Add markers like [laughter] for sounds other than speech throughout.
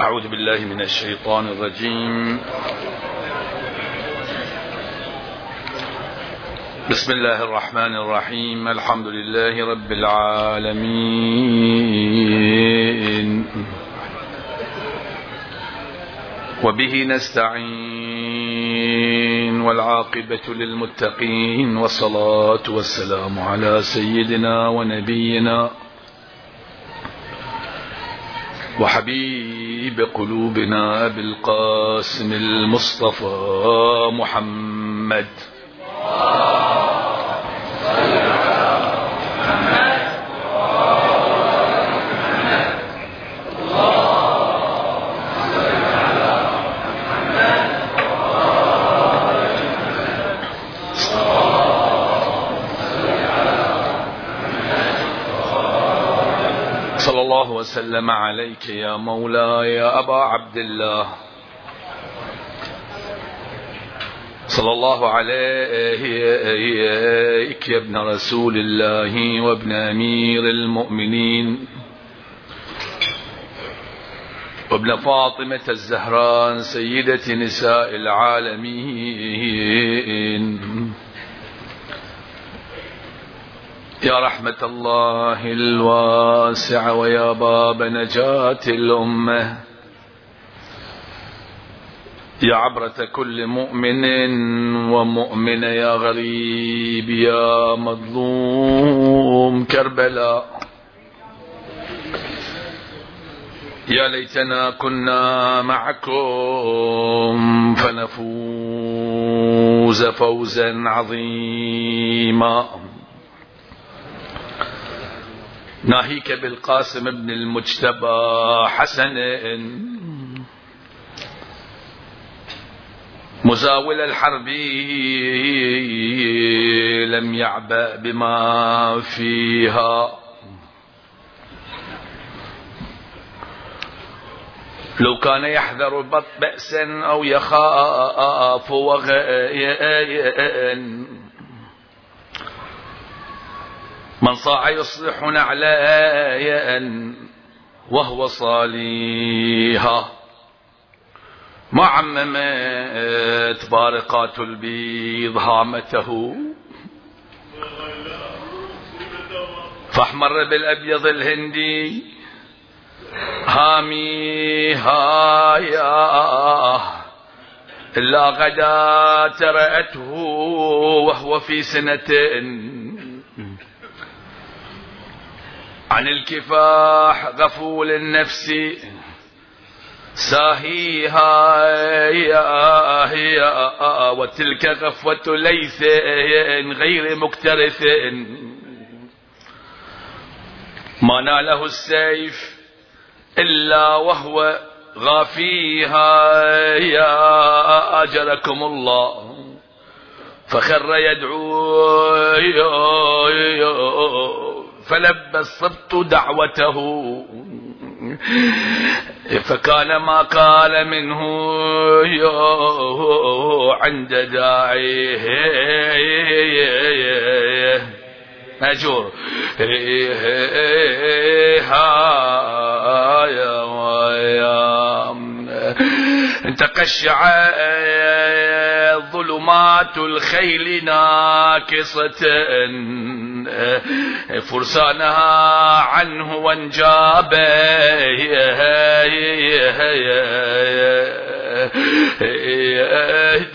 أعوذ بالله من الشيطان الرجيم. بسم الله الرحمن الرحيم. الحمد لله رب العالمين. وبه نستعين والعاقبة للمتقين. والصلاة والسلام على سيدنا ونبينا وحبيب قلوبنا بالقاسم المصطفى محمد صلى الله وسلم عليك يا مولاي يا أبا عبد الله. صلى الله عليك يا ابن رسول الله وابن أمير المؤمنين. وابن فاطمة الزهراء سيدة نساء العالمين. يا رحمة الله الواسعة ويا باب نجاة الأمة. يا عبرة كل مؤمن ومؤمنة يا غريب يا مظلوم كربلاء يا ليتنا كنا معكم فنفوز فوزا عظيما. ناهيك بالقاسم ابن المجتبى حسن. مزاول الحرب لم يعبأ بما فيها. لو كان يحذر بأسا أو يخاف وغيا من صاع يصلح نعلايا وهو صاليها. ما عممت بارقات البيض هامته. فاحمر بالأبيض الهندي. هامي هايا إلا غدا ترأته وهو في سنة عن الكفاح غفول النفس. ساهيها يا وتلك غفوة ليس غير مكترث. ما ناله السيف إلا وهو غافيها. يا أجركم الله. فخر يدعو فلبى الصبت دعوته. فكان ما قال منه عند داعيه ماجور. تقشع ظلمات الخيل ناكصة فرسانها عنه وانجاب.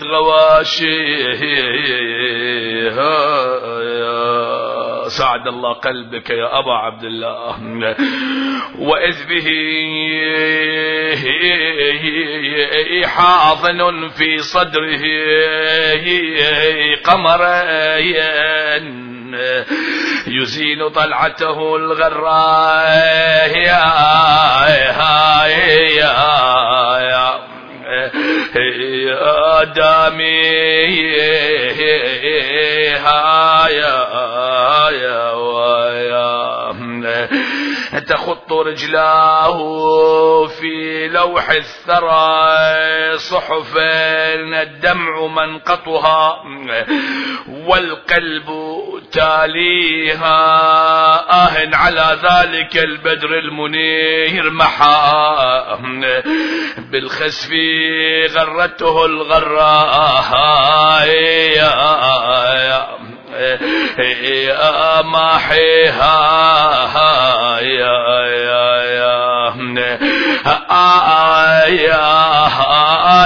غواشي. سعد الله قلبك يا أبا عبد الله. وإذ به حاضن في صدره قمرا يزين طلعته الغراء. يا يا يا دامي. يا يا تخط رجلاه في لوح الثرى صحفا الدمع منقطها والقلب تاليها. آه على ذلك البدر المنير محا. بالخسف غرته الغراء. يا ماحيها يا يا يا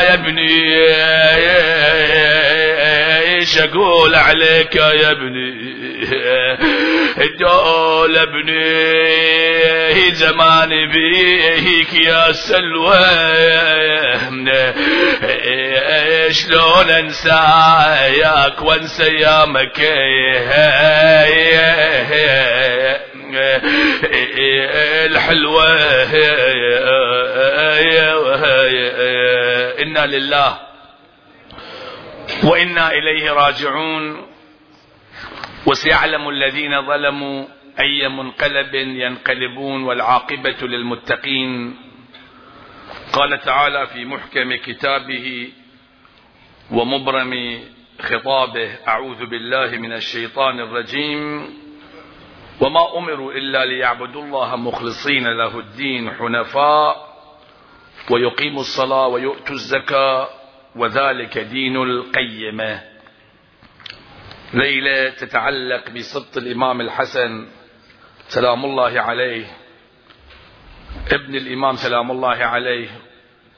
يا ابني إيش أقول عليك يا ابني. دول ابني زمان بيك يا سلوى. شلون انساك وأنسى ايامك الحلوة. إنا لله. وإنا إليه راجعون. وسيعلم الذين ظلموا أي منقلب ينقلبون والعاقبة للمتقين. قال تعالى في محكم كتابه ومبرم خطابه أعوذ بالله من الشيطان الرجيم. وما أمروا إلا ليعبدوا الله مخلصين له الدين حنفاء ويقيموا الصلاة ويؤتوا الزكاة. وذلك دين القيمة ليلة تتعلق بسبط الإمام الحسن سلام الله عليه ابن الإمام سلام الله عليه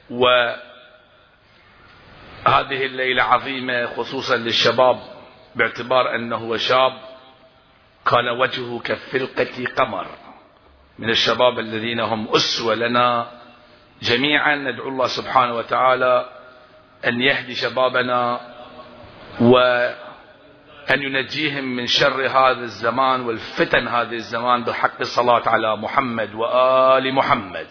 وهذه الليلة عظيمة خصوصا للشباب باعتبار أنه شاب كان وجهه كفلقة قمر. من الشباب الذين هم أسوة لنا جميعا ندعو الله سبحانه وتعالى أن يهدي شبابنا وأن ينجيهم من شر هذا الزمان والفتن هذا الزمان بحق الصلاة على محمد وآل محمد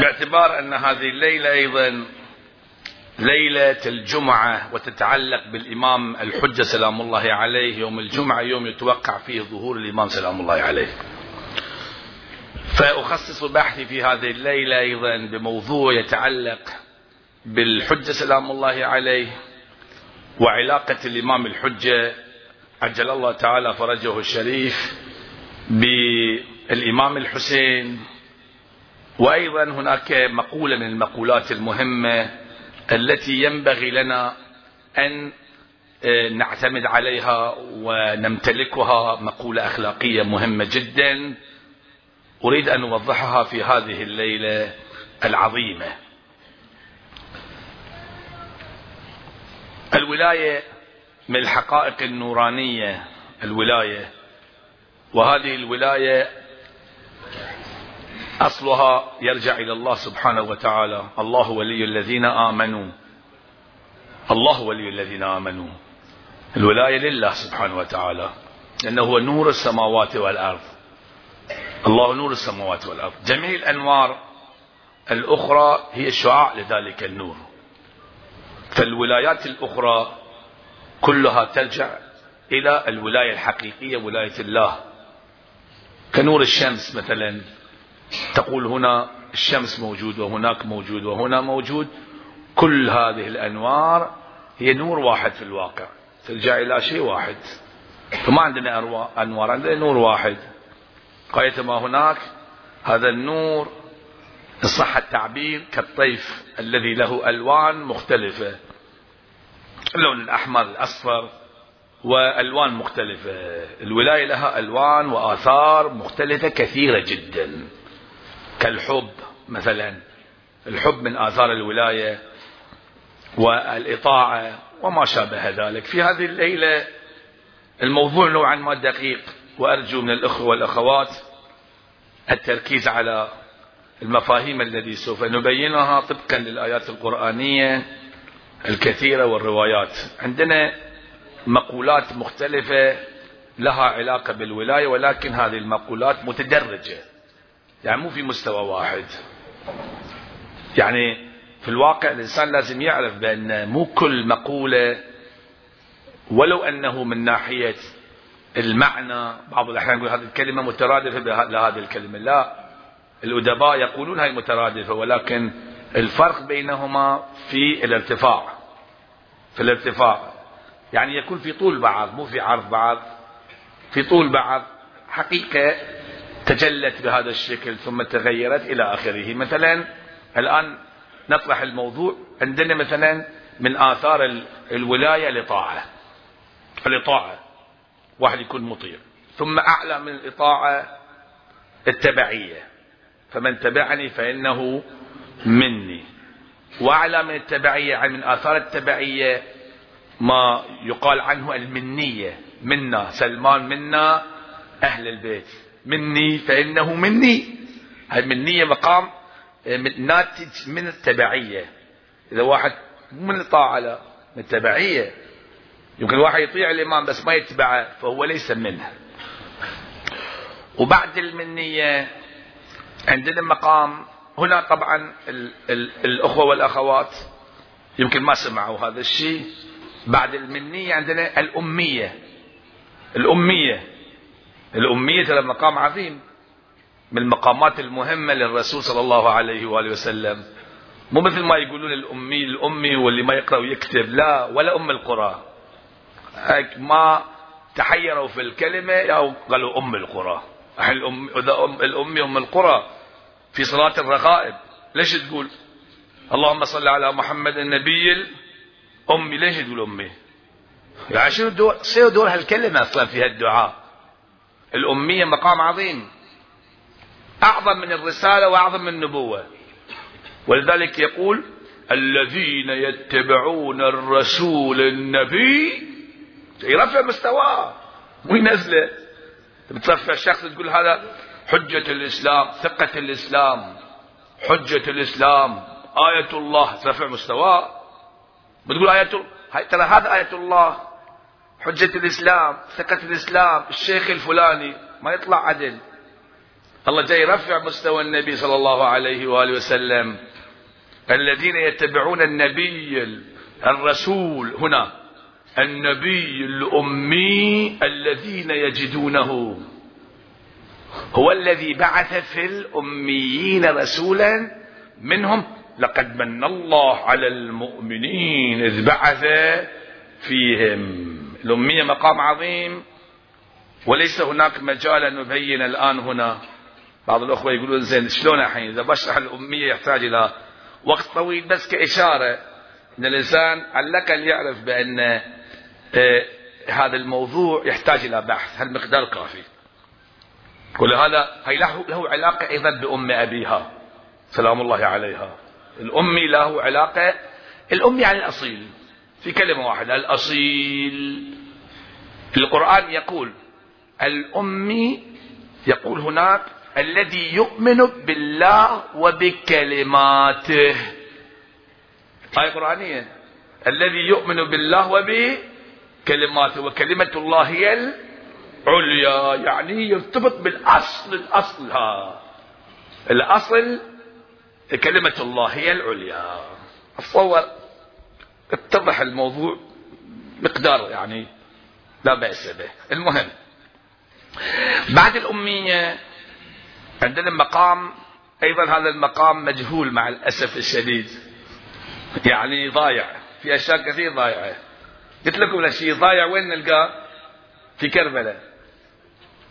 باعتبار أن هذه الليلة أيضا ليلة الجمعة وتتعلق بالإمام الحجة سلام الله عليه. يوم الجمعة يوم يتوقع فيه ظهور الإمام سلام الله عليه. فأخصص بحثي في هذه الليلة أيضا بموضوع يتعلق بالحجة سلام الله عليه وعلاقة الإمام الحجة عجل الله تعالى فرجه الشريف بالإمام الحسين وأيضا هناك مقولة من المقولات المهمة التي ينبغي لنا أن نعتمد عليها ونمتلكها مقولة أخلاقية مهمة جدا. أريد أن أوضحها في هذه الليلة العظيمة. الولاية من الحقائق النورانية الولاية وهذه الولاية أصلها يرجع إلى الله سبحانه وتعالى. الله ولي الذين آمنوا. الله ولي الذين آمنوا. الولاية لله سبحانه وتعالى. لأنه هو نور السماوات والأرض. الله نور السماوات والأرض. جميع الأنوار الأخرى هي شعاع لذلك النور. فالولايات الأخرى كلها ترجع إلى الولاية الحقيقية ولاية الله. كنور الشمس مثلا. تقول هنا الشمس موجود وهناك موجود وهنا موجود. كل هذه الأنوار هي نور واحد في الواقع. ترجع إلى شيء واحد. فما عندنا أنوار عندنا نور واحد. غاية ما هناك هذا النور إن صح التعبير كالطيف الذي له ألوان مختلفة. اللون الأحمر الأصفر وألوان مختلفة. الولاية لها ألوان وآثار مختلفة كثيرة جدا. كالحب مثلا. الحب من آثار الولاية والإطاعة وما شابه ذلك. في هذه الليلة الموضوع نوعا ما دقيق وأرجو من الأخوة والأخوات التركيز على المفاهيم التي سوف نبينها طبقا للآيات القرآنية الكثيرة والروايات. عندنا مقولات مختلفة لها علاقة بالولاية ولكن هذه المقولات متدرجة. يعني مو في مستوى واحد. يعني في الواقع الإنسان لازم يعرف بأن مو كل مقولة ولو أنه من ناحية المعنى بعض الأحيان يقول هذه الكلمة مترادفة لهذه الكلمة. لا الأدباء يقولون هي مترادفة ولكن الفرق بينهما في الارتفاع. في الارتفاع. يعني يكون في طول بعض مو في عرض بعض في طول بعض. حقيقة تجلت بهذا الشكل ثم تغيرت إلى آخره. مثلا الآن نطرح الموضوع عندنا مثلا من آثار الولاية الإطاعة الإطاعة. واحد يكون مطيع. ثم أعلى من الإطاعة التبعية. فمن تبعني فإنه مني. وأعلى من التبعية يعني من آثار التبعية ما يقال عنه المنية. منا. سلمان منا أهل البيت. مني فإنه مني. المنية مقام ناتج من التبعية. إذا واحد مو من الطاعة لا من التبعية. يمكن واحد يطيع الإمام بس ما يتبعه فهو ليس منه. وبعد المنية عندنا مقام. هنا طبعا ال ال الأخوة والأخوات يمكن ما سمعوا هذا الشيء. بعد المنية عندنا الأمية. الأمية. الأمية ترى مقام عظيم من المقامات المهمة للرسول صلى الله عليه وآله وسلم. مو مثل ما يقولون الأمي الأمي واللي ما يقرأ ويكتب لا ولا أم القرى. ما تحيروا في الكلمة أو قالوا أم القرى. الأم الأمي أم القرى في صلاة الرغائب. ليش تقول؟ اللهم صل على محمد النبي الأمي. ليش تقول أمي؟ يعني شنو دور شنو دور هالكلمة أصلا في هالدعاء؟ الأمية مقام عظيم. أعظم من الرسالة وأعظم من النبوة. ولذلك يقول الذين يتبعون الرسول النبي يرفع مستواه مو ينزله. بترفع الشخص تقول هذا حجة الإسلام ثقة الإسلام حجة الإسلام آية الله ترفع مستواه. بتقول آية ترى هذا آية الله. حجة الإسلام ثقة الإسلام الشيخ الفلاني ما يطلع عدل. الله جاي يرفع مستوى النبي صلى الله عليه وآله وسلم. الذين يتبعون النبي الرسول هنا النبي الأمي الذين يجدونه. هو الذي بعث في الأميين رسولا منهم. لقد من الله على المؤمنين إذ بعث فيهم. الأمية مقام عظيم. وليس هناك مجال أن نبين الآن هنا. بعض الأخوة يقولون زين شلون الحين؟ إذا بشرح الأمية يحتاج إلى وقت طويل بس كإشارة. أن الإنسان على الأقل يعرف بأن آه هذا الموضوع يحتاج إلى بحث هل مقدار كافي. ولهذا هي له, له علاقة أيضا بأم أبيها. سلام الله عليها. الأمي له علاقة الأمي يعني الأصيل. في كلمة واحدة الأصيل. القرآن يقول الأمي يقول هناك الذي يؤمن بالله وبكلماته. آية قرآنية. الذي يؤمن بالله وبكلماته. وكلمة الله هي العليا يعني يرتبط بالأصل الأصل ها. الأصل كلمة الله هي العليا. أتصور اتضح الموضوع مقدار يعني لا بأس به. المهم بعد الأمية عندنا مقام أيضا هذا المقام مجهول مع الأسف الشديد. يعني ضايع في أشياء كثير ضايعة. قلت لكم الشيء ضايع وين نلقاه؟ في كربلاء.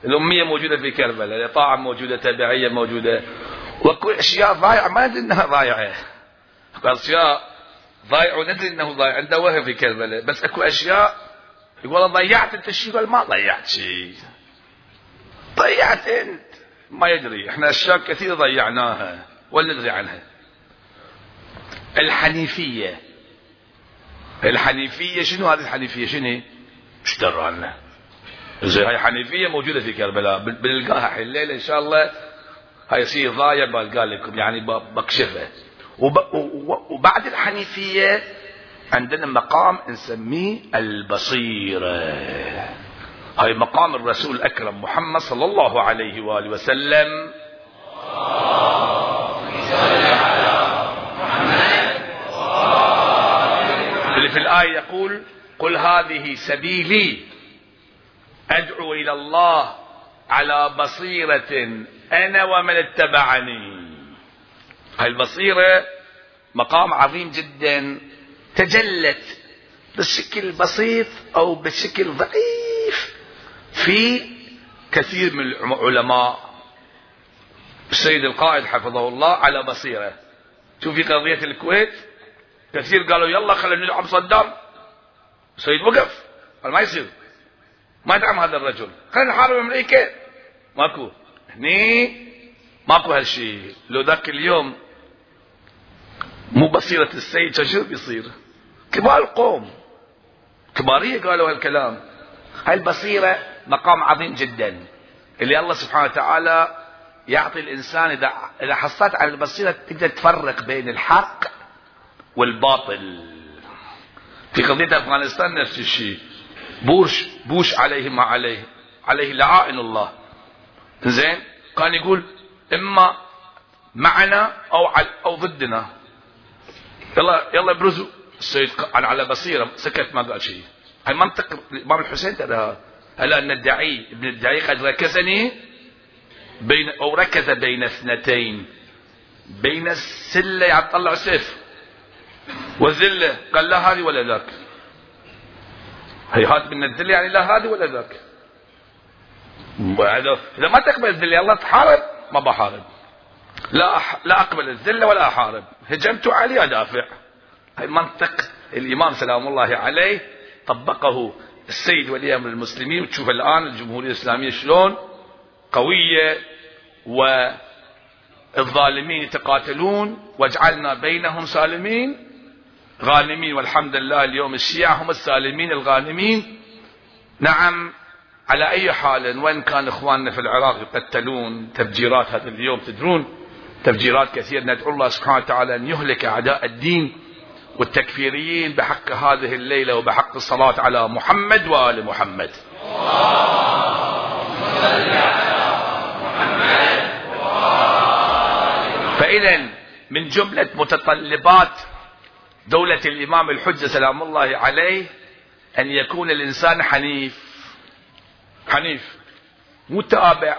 الأمية موجودة في كربلاء الإطاعة موجودة تبعية موجودة. وكل أشياء ضايعة ما ندري أنها ضايعة. أشياء ضايع وندري أنه ضايع عنده وهم في كربلاء بس أكو أشياء يقول ضيعت أنت شيء يقول ما ضيعت شيء. ضيعت أنت. ما يدري. إحنا أشياء كثير ضيعناها ولا ندري عنها. الحنيفية. الحنيفية شنو هذه الحنيفية؟ شنو إيش درى زي هاي حنيفية موجودة في كربلاء. بنلقاها حين الليلة إن شاء الله. هاي يصير ضايع بلقى لكم يعني بكشفه وبعد الحنيفية عندنا مقام نسميه البصيرة هاي مقام الرسول الأكرم محمد صلى الله عليه وآله وسلم. في الآية يقول قل هذه سبيلي أدعو إلى الله على بصيرة أنا ومن اتبعني. هاي البصيرة مقام عظيم جدا تجلت بشكل بسيط أو بشكل ضعيف في كثير من العلماء. السيد القائد حفظه الله على بصيرة. شوفي قضية الكويت. كثير قالوا يلا خلينا ندعم صدام. السيد وقف. قال ما يصير. ما دعم هذا الرجل. خلينا نحارب أمريكا. ماكو. هني ماكو هالشيء لو ذاك اليوم مو بصيرة السيد شو بيصير؟ كبار القوم كبارية قالوا هالكلام. هاي البصيرة مقام عظيم جدا. اللي الله سبحانه وتعالى يعطي الإنسان إذا إذا حصلت على البصيرة تقدر تفرق بين الحق والباطل. في قضية أفغانستان نفس الشيء. بوش بوش عليه ما عليه. عليه لعائن الله. زين؟ كان يقول إما معنا أو أو ضدنا. يلا يلا ابرزوا السيد على بصيرة سكت ما قال شيء. هاي منطق الإمام الحسين ترى. هلا أن الدعي ابن الدعي قد ركزني؟ بين أو ركز بين اثنتين. بين السلة يعني طلع سيف. والذلة قال لا هذه ولا ذاك. هيهات من الذلة يعني لا هذه ولا ذاك. إذا ما تقبل الذلة الله تحارب ما بحارب. لا أح... لا أقبل الذلة ولا أحارب. هجمت عليه أدافع هاي منطق الإمام سلام الله عليه. طبقه السيد ولي أمر المسلمين. وتشوف الآن الجمهورية الإسلامية شلون قوية والظالمين يتقاتلون. واجعلنا بينهم سالمين. غانمين والحمد لله اليوم الشيعة هم السالمين الغانمين. نعم على أي حال وإن كان إخواننا في العراق يقتلون تفجيرات هذا اليوم تدرون؟ تفجيرات كثير. ندعو الله سبحانه وتعالى أن يهلك أعداء الدين والتكفيريين بحق هذه الليلة وبحق الصلاة على محمد وآل محمد. فإذا من جملة متطلبات دولة الإمام الحجة سلام الله عليه أن يكون الإنسان حنيف. حنيف. متابع.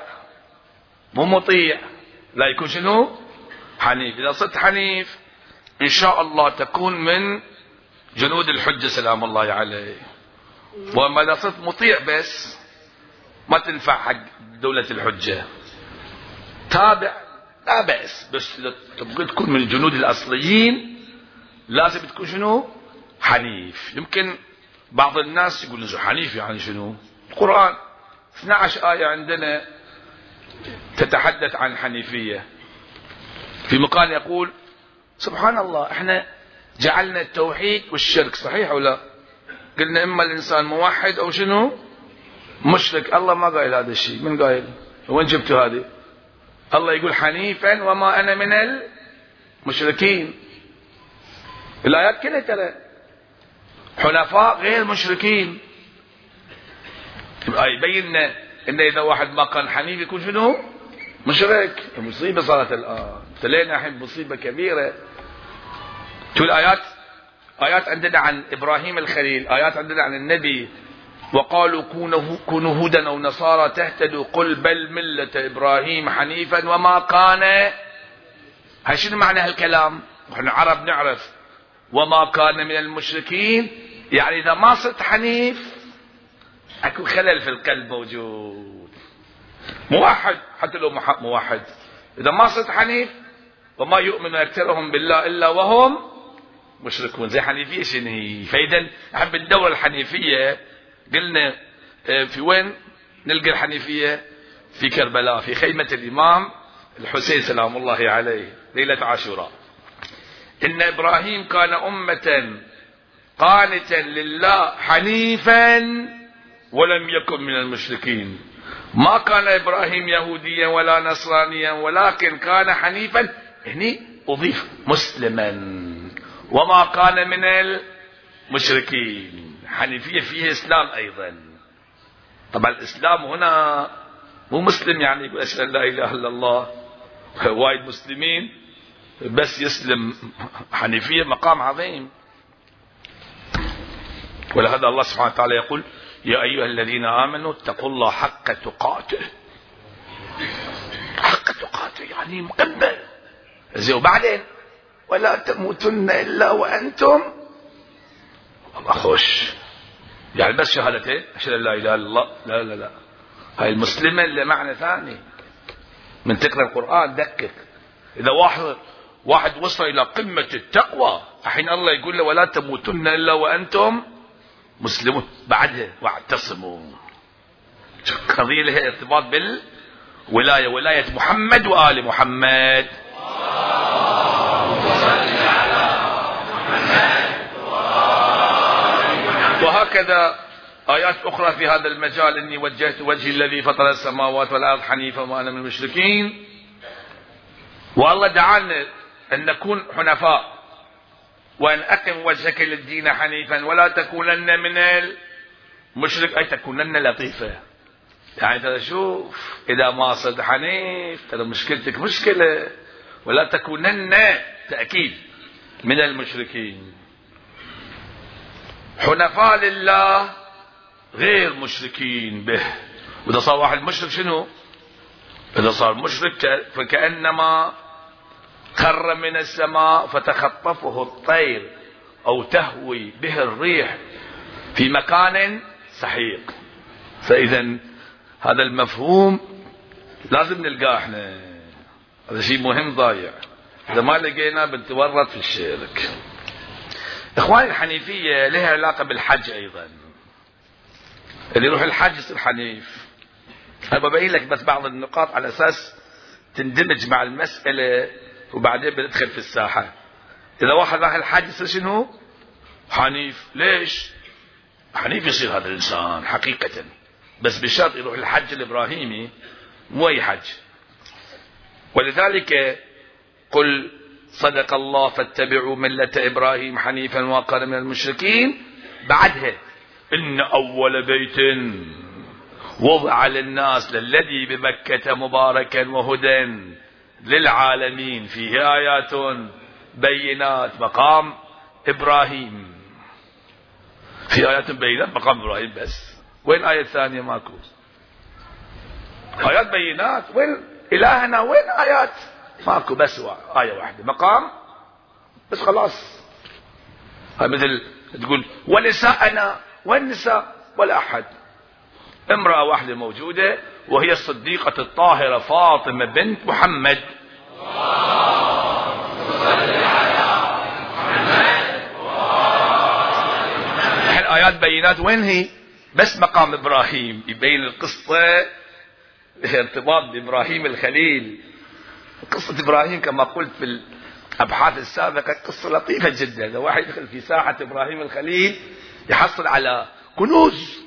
مو مطيع. لا يكون شنو؟ حنيف. إذا صرت حنيف إن شاء الله تكون من جنود الحجة سلام الله عليه. وما إذا صرت مطيع بس ما تنفع حق دولة الحجة. تابع لا بأس بس تبغى تكون من الجنود الأصليين لازم تكون شنو؟ حنيف. يمكن بعض الناس يقول حنيف يعني شنو؟ القرآن. 12 آية عندنا تتحدث عن الحنيفية. في مكان يقول سبحان الله إحنا جعلنا التوحيد والشرك صحيح ولا؟ قلنا إما الإنسان موحد أو شنو؟ مشرك. الله ما قايل هذا الشيء. من قايل؟ وين جبتوا هذه؟ الله يقول حنيفا وما أنا من المشركين. الآيات كلها ترى حنفاء غير مشركين. يبين إن إذا واحد ما كان حنيف يكون شنو؟ مشرك مصيبة صارت الآن. ابتلينا الحين مصيبة كبيرة. شو الآيات؟ آيات عندنا عن إبراهيم الخليل آيات عندنا عن النبي. وقالوا كونوا كونوا هودا أو نصارى تهتدوا قل بل ملة إبراهيم حنيفا وما كان. هاي شنو معنى هالكلام؟ إحنا عرب نعرف. وما كان من المشركين. يعني إذا ما صرت حنيف أكو خلل في القلب موجود. موحد. حتى لو موحد. إذا ما صرت حنيف وما يؤمن أكثرهم بالله إلا وهم مشركون. زي حنيفية شنو هي؟ فاذا احب الدولة الحنيفية. قلنا آه، في وين نلقى الحنيفية؟ في كربلاء في خيمه الإمام الحسين سلام الله عليه ليلة عاشوراء. إن إبراهيم كان أمة قانتا لله حنيفا ولم يكن من المشركين. ما كان إبراهيم يهوديا ولا نصرانيا ولكن كان حنيفا. هني أضيف مسلما. وما كان من المشركين. حنيفية فيه إسلام أيضا. طبعا الإسلام هنا مو مسلم يعني يقول أشهد أن لا إله إلا الله وايد مسلمين بس يسلم حنيفية مقام عظيم. ولهذا الله سبحانه وتعالى يقول يا أيها الذين آمنوا اتقوا الله حق تقاته. حق تقاته يعني مقبل. زي وبعدين ولا تموتن إلا وأنتم. الله خوش. يعني بس شهادتين. أشهد أن لا إله إلا الله. لا لا لا. هاي المسلمة اللي معنى ثاني. من تقرأ القرآن دقق. إذا واحد واحد وصل إلى قمة التقوى الحين الله يقول له ولا تموتن إلا وأنتم. مسلمون بعدها واعتصموا. قضية لها ارتباط بالولاية ولاية محمد وآل محمد. وهكذا آيات أخرى في هذا المجال. إني وجهت وجهي الذي فطر السماوات والأرض حنيفا وما أنا من المشركين. والله دعانا أن نكون حنفاء. وأن أقم وجهك للدين حنيفا ولا تكونن من المشرك أي تكونن لطيفة. يعني ترى شوف إذا ما صرت حنيف ترى مشكلتك مشكلة. ولا تكونن تأكيد من المشركين. حنفاء لله غير مشركين به. وإذا صار واحد مشرك شنو؟ إذا صار مشرك فكأنما خر من السماء فتخطفه الطير أو تهوي به الريح في مكان سحيق. فإذا هذا المفهوم لازم نلقاه إحنا. هذا شيء مهم ضايع. إذا ما لقينا بنتورط في الشرك. إخواني الحنيفية لها علاقة بالحج أيضا. اللي يروح الحج يصير حنيف. أنا ببين لك بس بعض النقاط على أساس تندمج مع المسألة وبعدين بندخل في الساحة. إذا واحد راح الحج يصير شنو؟ حنيف. ليش؟ حنيف يصير هذا الإنسان حقيقة. بس بشرط يروح الحج الإبراهيمي مو أي حج. ولذلك قل صدق الله فاتبعوا ملة إبراهيم حنيفا وقال من المشركين. بعدها إن أول بيت وضع للناس للذي بمكة مباركا وهدى للعالمين. فيه آيات بينات مقام إبراهيم. في آيات بينات مقام إبراهيم بس. وين آية ثانية ماكو آيات بينات وين إلهنا؟ وين آيات؟ ماكو بس آية واحدة. مقام؟ بس خلاص. هاي مثل تقول ونساءنا والنساء ولا أحد امرأة واحدة موجودة وهي الصديقة الطاهرة فاطمة بنت محمد. الآيات بينات وين هي؟ بس مقام إبراهيم. يبين القصة ارتباط بإبراهيم الخليل. قصة إبراهيم كما قلت في الأبحاث السابقة قصة لطيفة جدا. لو واحد يدخل في ساحة إبراهيم الخليل يحصل على كنوز.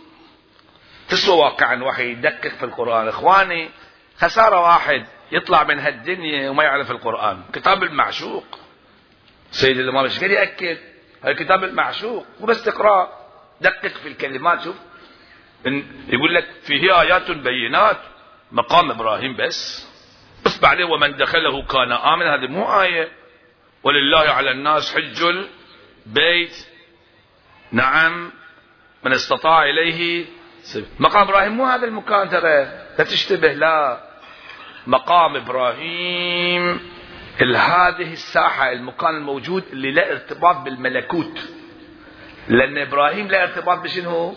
تسوى واقعا واحد يدقق في القرآن. إخواني خسارة واحد. يطلع من هالدنيا وما يعرف القرآن. كتاب المعشوق. سيد الإمام الشقيري يأكد هذا كتاب المعشوق مو بس تقرأ دقق في الكلمات. شوف يقول لك فيه آيات بينات مقام إبراهيم بس. بس بعدين ومن دخله كان آمنا هذه مو آية. ولله على الناس حج البيت. نعم من استطاع إليه. مقام إبراهيم مو هذا المكان ترى. لا تشتبه لا. مقام إبراهيم. هذه الساحة المكان الموجود اللي له ارتباط بالملكوت. لأن إبراهيم له ارتباط بشنو؟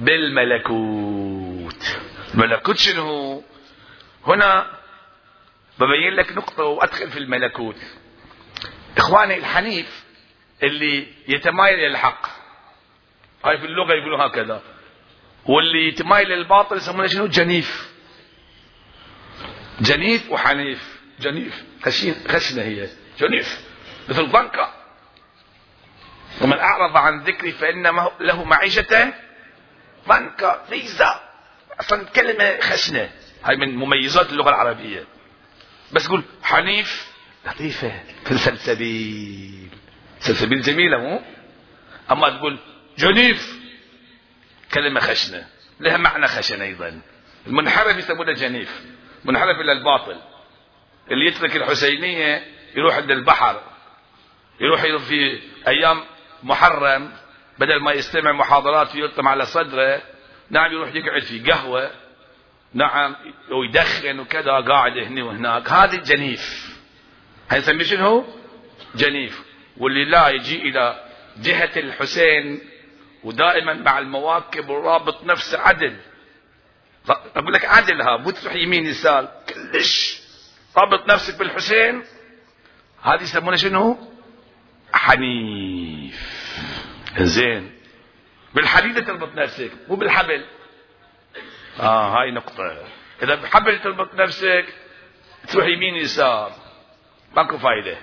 بالملكوت. الملكوت شنو؟ هنا ببين لك نقطة وأدخل في الملكوت. إخواني الحنيف اللي يتمايل إلى الحق. هاي في اللغة يقولوا هكذا. واللي يتمايل للباطل يسمونه شنو؟ جنيف. جنيف وحنيف. جنيف. خشين خشنة هي. جنيف. مثل ضنكة ومن أعرض عن ذكري فإن له معيشة ضنكة فيزا. أصلا كلمة خشنة هاي من مميزات اللغة العربية. بس تقول حنيف. لطيفة. في السلسبيل سلسبيل جميلة مو؟ أما تقول جنيف. كلمة خشنة. لها معنى خشن أيضا. المنحرف يسمونه جنيف. منحرف إلى الباطل. اللي يترك الحسينية يروح عند البحر يروح في أيام محرم بدل ما يستمع محاضرات ويلطم على صدره نعم يروح يقعد في قهوة نعم ويدخن وكذا قاعد هنا وهناك. هذه الجنيف هنسميه شنو؟ جنيف. واللي لا يجي إلى جهة الحسين ودائما مع المواكب والرابط نفسه عدل أقول لك عدلها مو تروح يمين يسار. كلش. رابط نفسك بالحسين. هذه يسمونه شنو؟ حنيف. زين. بالحديدة تربط نفسك مو بالحبل. آه هاي نقطة. إذا بحبل تربط نفسك تروح يمين يسار. ماكو فايدة.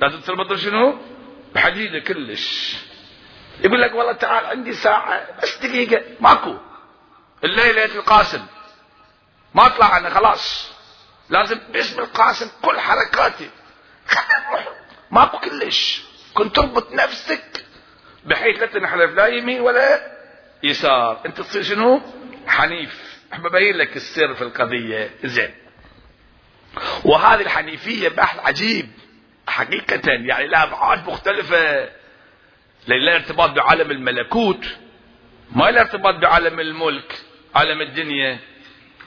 لازم تربط شنو بحديدة كلش. يقول لك والله تعال عندي ساعة بس دقيقة. ماكو. الليلة القاسم. ما أطلع أنا خلاص. لازم باسم القاسم كل حركاتي. [laughs] ماكو كلش. كنت تربط نفسك بحيث لا تنحرف لا يمين ولا يسار. أنت تصير شنو؟ حنيف. أحب أبين لك السر في القضية. زين. وهذه الحنيفية بحث عجيب. حقيقة يعني لها أبعاد مختلفة. لها ارتباط بعالم الملكوت. ما لها ارتباط بعالم الملك. عالم الدنيا.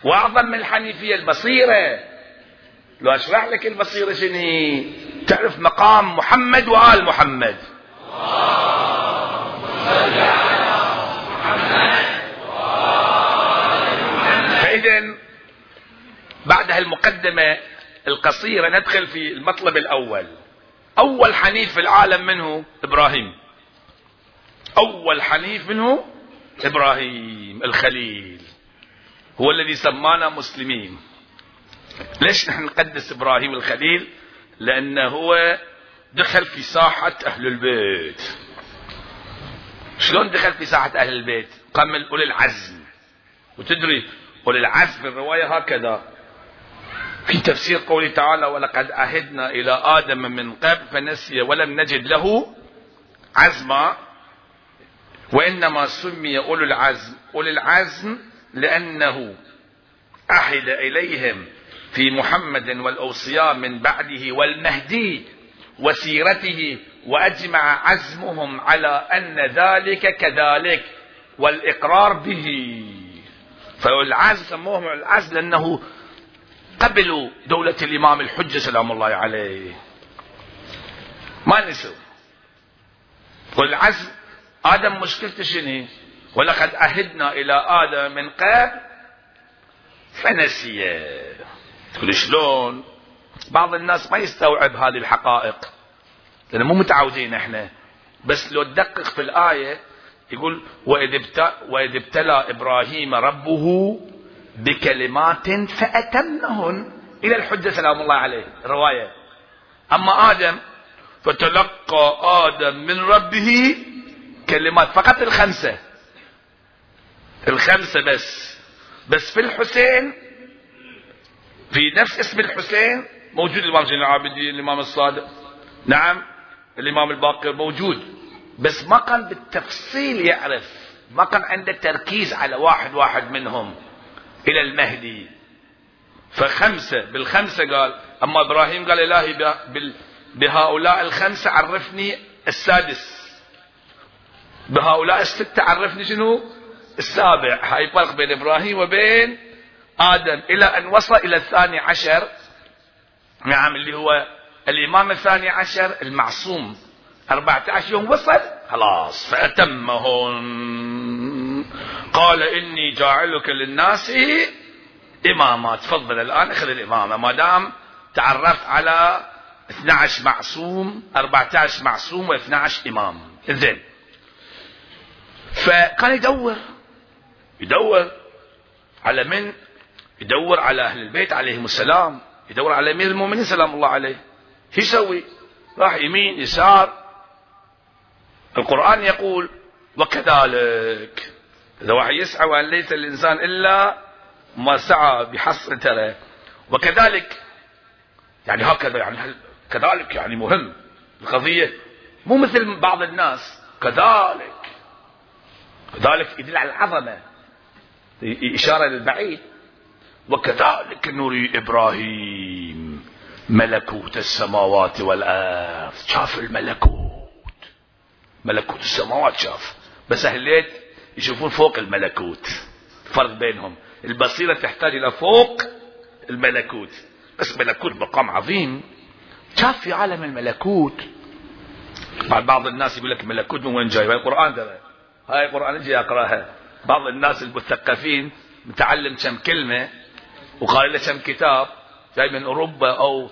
وأعظم من الحنيفية البصيرة. لو أشرح لك البصيرة شنو؟ تعرف مقام محمد وآل محمد. فإذا بعد هالمقدمة القصيرة ندخل في المطلب الأول. أول حنيف في العالم منه إبراهيم. أول حنيف منه إبراهيم الخليل. هو الذي سمانا مسلمين. ليش نحن نقدس إبراهيم الخليل؟ لأنه هو دخل في ساحة أهل البيت. شلون دخل في ساحة أهل البيت؟ قام أولي العزم. وتدري أولي العزم الرواية هكذا. في تفسير قوله تعالى ولقد عهدنا إلى آدم من قبل فنسي ولم نجد له عزما. وإنما سمي أولو العزم. أولي العزم لأنه عهد إليهم في محمد والأوصياء من بعده والمهدي وسيرته وأجمع عزمهم على أن ذلك كذلك والإقرار به. فالعزم سموهم العزم لأنه قبلوا دولة الإمام الحجة سلام الله عليه. ما نسوا والعزم آدم مشكلته شنو؟ ولقد عهدنا إلى آدم من قبل فنسي. تقول شلون؟ بعض الناس ما يستوعب هذه الحقائق لأن مو متعودين إحنا. بس لو تدقق في الآية يقول وإذ ابتلى, إبراهيم ربه بكلمات فأتمهن. إلى الحجة سلام الله عليه. الرواية أما آدم فتلقى آدم من ربه كلمات فقط الخمسة. الخمسة بس. بس في الحسين في نفس اسم الحسين موجود الإمام زين العابدين الإمام الصادق. نعم الإمام الباقر موجود. بس ما كان بالتفصيل يعرف ما كان عنده تركيز على واحد واحد منهم إلى المهدي. فخمسة بالخمسة قال أما إبراهيم قال إلهي بهؤلاء الخمسة عرفني السادس. بهؤلاء الستة عرفني شنو؟ السابع. هاي فرق بين إبراهيم وبين آدم. إلى أن وصل إلى الثاني عشر. نعم اللي هو الإمام الثاني عشر المعصوم. أربعة عشر يوم وصل. خلاص فأتمهن قال إني جاعلك للناس إماما. تفضل الآن أخذ الإمامة. ما دام تعرفت على 12 معصوم 14 معصوم و12 إمام. زين فكان يدور. يدور على من؟ يدور على أهل البيت عليهم السلام. يدور على أمير المؤمنين سلام الله عليه. شو يسوي؟ راح يمين يسار. القرآن يقول وكذلك. إذا واحد يسعى وأن ليس الإنسان إلا ما سعى بحصر ترى. وكذلك يعني هكذا يعني كذلك يعني مهم. القضية مو مثل بعض الناس. كذلك. كذلك يدل على العظمة. إشارة للبعيد وكذلك نري إبراهيم ملكوت السماوات والأرض. شاف الملكوت. ملكوت السماوات شاف. بس أهليت يشوفون فوق الملكوت. فرق بينهم. البصيرة تحتاج إلى فوق الملكوت. بس ملكوت مقام عظيم. شاف في عالم الملكوت. بعض الناس يقول لك ملكوت من وين جاي؟ هاي القرآن ترى. هاي القرآن أجي أقرأها. بعض الناس المثقفين متعلم كم كلمة وقال له كم كتاب جاي من أوروبا أو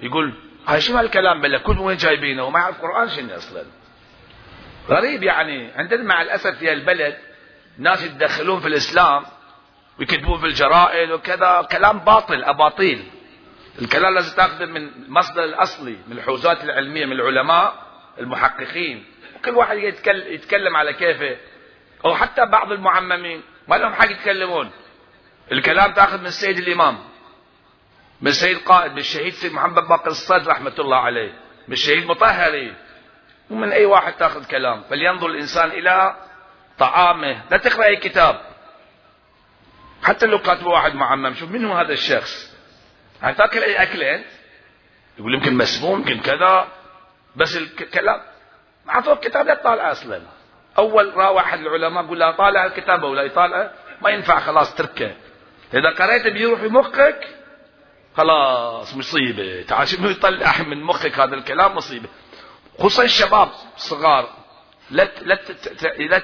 يقول هاي شو هالكلام ملكوت وين جايبينه؟ وما يعرف القرآن شنو أصلا؟ غريب يعني. عندنا مع الأسف في البلد ناس يتدخلون في الإسلام ويكتبون في الجرائد وكذا كلام باطل أباطيل. الكلام لازم تاخذه من المصدر الأصلي من الحوزات العلمية من العلماء المحققين. كل واحد يتكلم على كيفه. أو حتى بعض المعممين. ما لهم حق يتكلمون. الكلام تاخذ من السيد الإمام. من السيد قائد من الشهيد سيد محمد باقر الصدر رحمة الله عليه. من الشهيد مطهري ومن أي واحد تاخذ كلام. فلينظر الإنسان إلى طعامه. لا تقرأ أي كتاب. حتى لو كاتب واحد معمم. شوف من هو هذا الشخص؟ يعني تاكل أي أكل أنت؟ يقول يمكن مسموم يمكن كذا. بس الكلام أعطوك كتاب لا تطالع أصلا. أول را واحد العلماء يقول لا طالع الكتاب ولا يطالع. ما ينفع خلاص تركه. إذا قريت بيروح مخك خلاص مصيبة. تعال شنو يطلع من مخك هذا الكلام مصيبة. خصوصا الشباب الصغار لا لا لا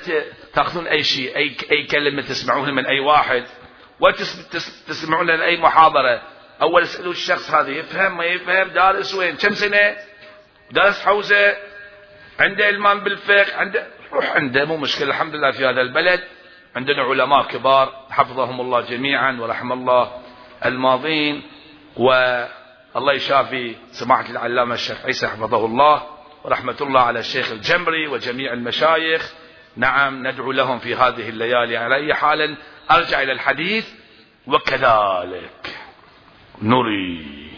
تأخذون أي شيء أي أي كلمة تسمعونها من أي واحد. وتسمعونها من اي محاضرة. أول اسالوا الشخص هذا يفهم ما يفهم دارس وين؟ كم سنة؟ دارس حوزة؟ عنده إلمام بالفقه؟ عنده عنده مو مشكلة. الحمد لله في هذا البلد. عندنا علماء كبار حفظهم الله جميعا ورحم الله الماضين والله يشافي سماحة العلامة الشيخ عيسى حفظه الله ورحمة الله على الشيخ الجمري وجميع المشايخ. نعم ندعو لهم في هذه الليالي على أي حال. أرجع إلى الحديث. وكذلك نري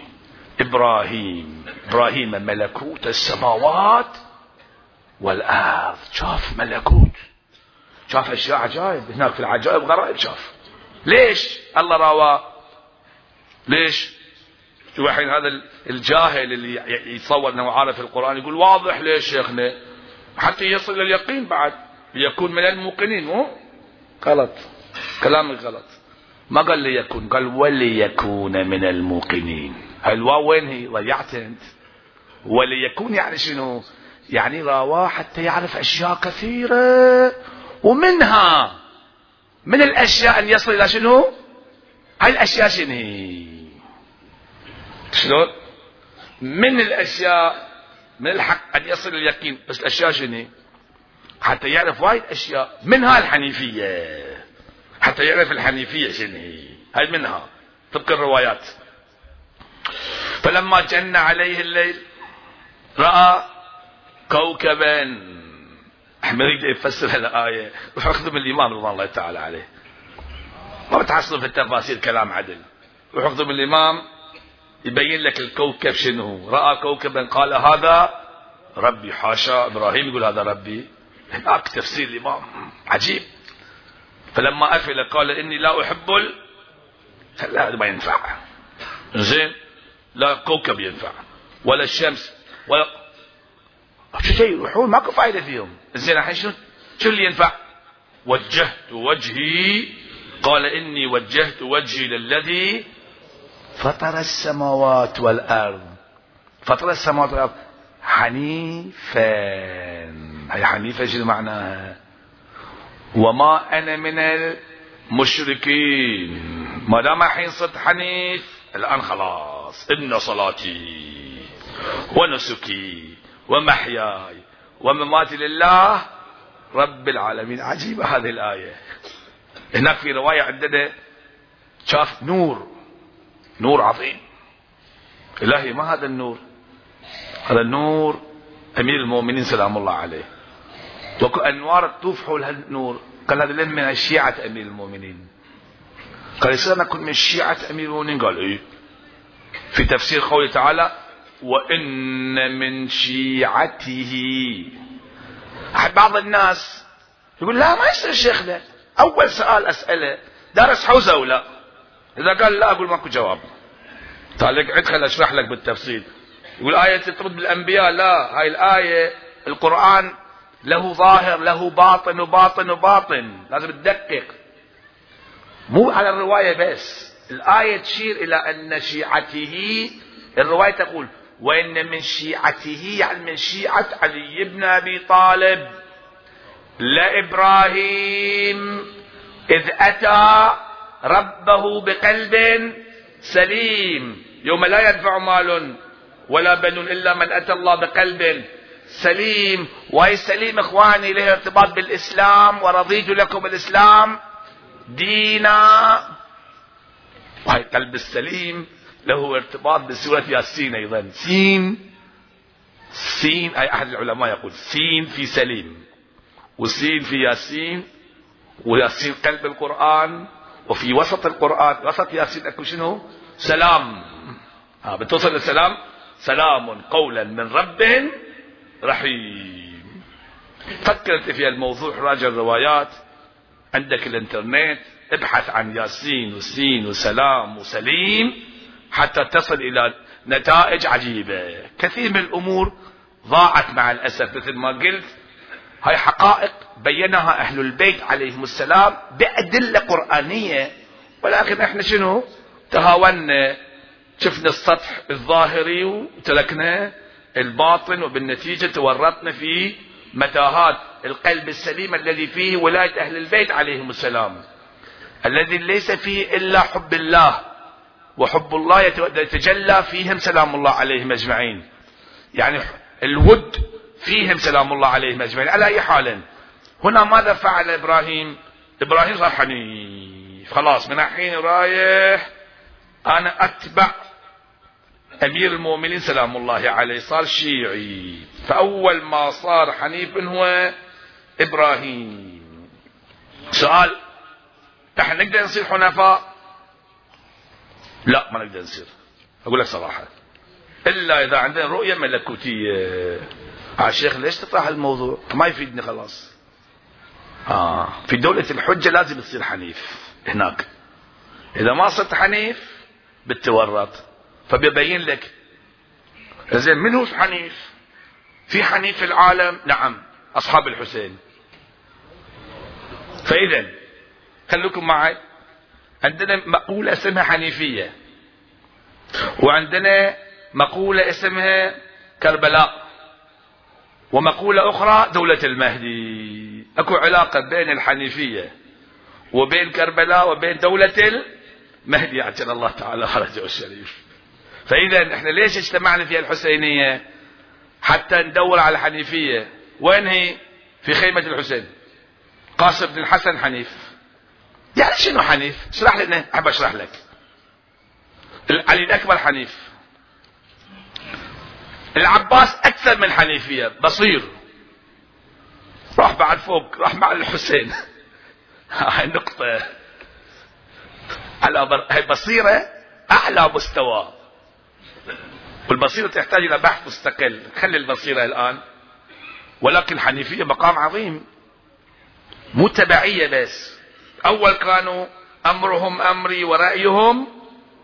إبراهيم. إبراهيم ملكوت السماوات والارض شاف ملكوت. شاف أشياء عجائب. هناك في العجائب غرائب شاف. ليش؟ الله راوى. ليش؟ شو الحين هذا الجاهل اللي يتصور إنه عارف القرآن يقول واضح ليش شيخنا حتى يصل إلى اليقين بعد. ليكون من الموقنين مو؟ غلط. كلامك غلط. ما قال ليكون قال وليكون من الموقنين. الواو وين هي؟ ضيعت انت وليكون يعني شنو؟ يعني راواه حتى يعرف أشياء كثيرة ومنها من الأشياء أن يصل إلى شنو؟ هاي الأشياء شنو؟ شلون من الأشياء من الحق أن يصل اليقين بس الأشياء شنو؟ حتى يعرف وايد أشياء منها الحنيفية؟ حتى يعرف الحنيفية شنو؟ هي هاي منها طبق الروايات. فلما جن عليه الليل رأى كوكبا. أحمد يريد يفسر الآية روح اخذ من الإمام رضوان الله تعالى عليه. ما بتحصلوا في التفاسير كلام عدل. روح من الإمام يبين لك الكوكب شنو. رأى كوكبا قال هذا ربي. حاشا إبراهيم يقول هذا ربي. هناك تفسير الإمام عجيب. فلما أفل قال إني لا أحب ال... لا هذا ما ينفع. زين؟ لا كوكب ينفع. ولا الشمس ولا شو شيء يروحون ماكو فائدة فيهم. زين الحين شو شو اللي ينفع؟ وجهت وجهي. قال إني وجهت وجهي للذي فطر السماوات والأرض. فطر السماوات والأرض. حنيفا. هي حنيفة شو معناها؟ وما أنا من المشركين. ما دام الحين صرت حنيف الآن خلاص إن صلاتي ونسكي. ومحياي. ومماتي لله رب العالمين. عجيبة هذه الآية. هناك في رواية عندنا شاف نور. نور عظيم. إلهي ما هذا النور؟ هذا النور أمير المؤمنين سلام الله عليه. وأنوار حول هالنور. قال هذا من الشيعة أمير المؤمنين. قال أنا كنت من شيعة أمير المؤمنين. قال إيه؟ في تفسير قوله تعالى وإن من شيعته. بعض الناس يقول لا ما يصير شيخنا أول سؤال أسأله دارس حوزة ولا؟ إذا قال لا أقول ماكو جواب. تعال اقعد خل أشرح لك بالتفصيل. يقول آية ترد بالأنبياء لا هاي الآية القرآن له ظاهر له باطن وباطن وباطن. لازم تدقق. مو على الرواية بس. الآية تشير إلى أن شيعته الرواية تقول وإن من شيعته يعني من شيعة علي بن أبي طالب لإبراهيم إذ أتى ربه بقلب سليم يوم لا ينفع مال ولا بنون إلا من أتى الله بقلب سليم. وهي سليم إخواني له ارتباط بالإسلام ورضيت لكم الإسلام دينا. وهي قلب السليم. له ارتباط بسورة ياسين أيضا. سين. سين أي أحد العلماء يقول سين في سليم وسين في ياسين وياسين قلب القرآن وفي وسط القرآن وسط ياسين أكو شنو؟ سلام. ها بتوصل للسلام؟ سلام قولا من رب رحيم. فكرت في الموضوع راجع الروايات. عندك الإنترنت ابحث عن ياسين وسين وسلام وسليم. حتى تصل إلى نتائج عجيبة. كثير من الأمور ضاعت مع الأسف. مثل ما قلت هاي حقائق بينها أهل البيت عليهم السلام بأدلة قرآنية. ولكن إحنا شنو؟ تهاونا شفنا السطح الظاهري وتركنا الباطن وبالنتيجة تورطنا في متاهات القلب السليم الذي فيه ولاية أهل البيت عليهم السلام. الذي ليس فيه إلا حب الله. وحب الله يتجلى فيهم سلام الله عليهم أجمعين. يعني الود فيهم سلام الله عليهم أجمعين. على أي حال؟ هنا ماذا فعل إبراهيم؟ إبراهيم صار حنيف. خلاص من الحين رايح أنا أتبع أمير المؤمنين سلام الله عليه. صار شيعي. فأول ما صار حنيف هو إبراهيم. سؤال إحنا نقدر نصير حنفاء؟ لا ما نقدر نصير. أقول لك صراحة. إلا إذا عندنا رؤية ملكوتية. على الشيخ ليش تطرح الموضوع؟ ما يفيدني خلاص. آه في دولة الحجة لازم تصير حنيف هناك. إذا ما صرت حنيف بتورط. فبيبين لك. زين من هو حنيف؟ في حنيف في العالم؟ نعم أصحاب الحسين. فإذا خلوكم معي. عندنا مقولة اسمها حنيفية. وعندنا مقولة اسمها كربلاء. ومقولة أخرى دولة المهدي. أكو علاقة بين الحنيفية وبين كربلاء وبين دولة المهدي. عجل الله تعالى خرجه الشريف. فإذا إحنا ليش اجتمعنا في الحسينية؟ حتى ندور على الحنيفية. وين هي؟ في خيمة الحسين. قاسم بن الحسن حنيف. يعني شنو حنيف؟ اشرح لنا أحب أشرح لك. علي الأكبر حنيف. العباس أكثر من حنيفية بصير. راح بعد فوق راح مع الحسين. [laughs] هاي النقطة على هاي بصيرة أعلى مستوى. والبصيرة تحتاج إلى بحث مستقل. خلي البصيرة الآن. ولكن الحنيفية مقام عظيم. مو تبعية بس. أول كانوا أمرهم أمري ورأيهم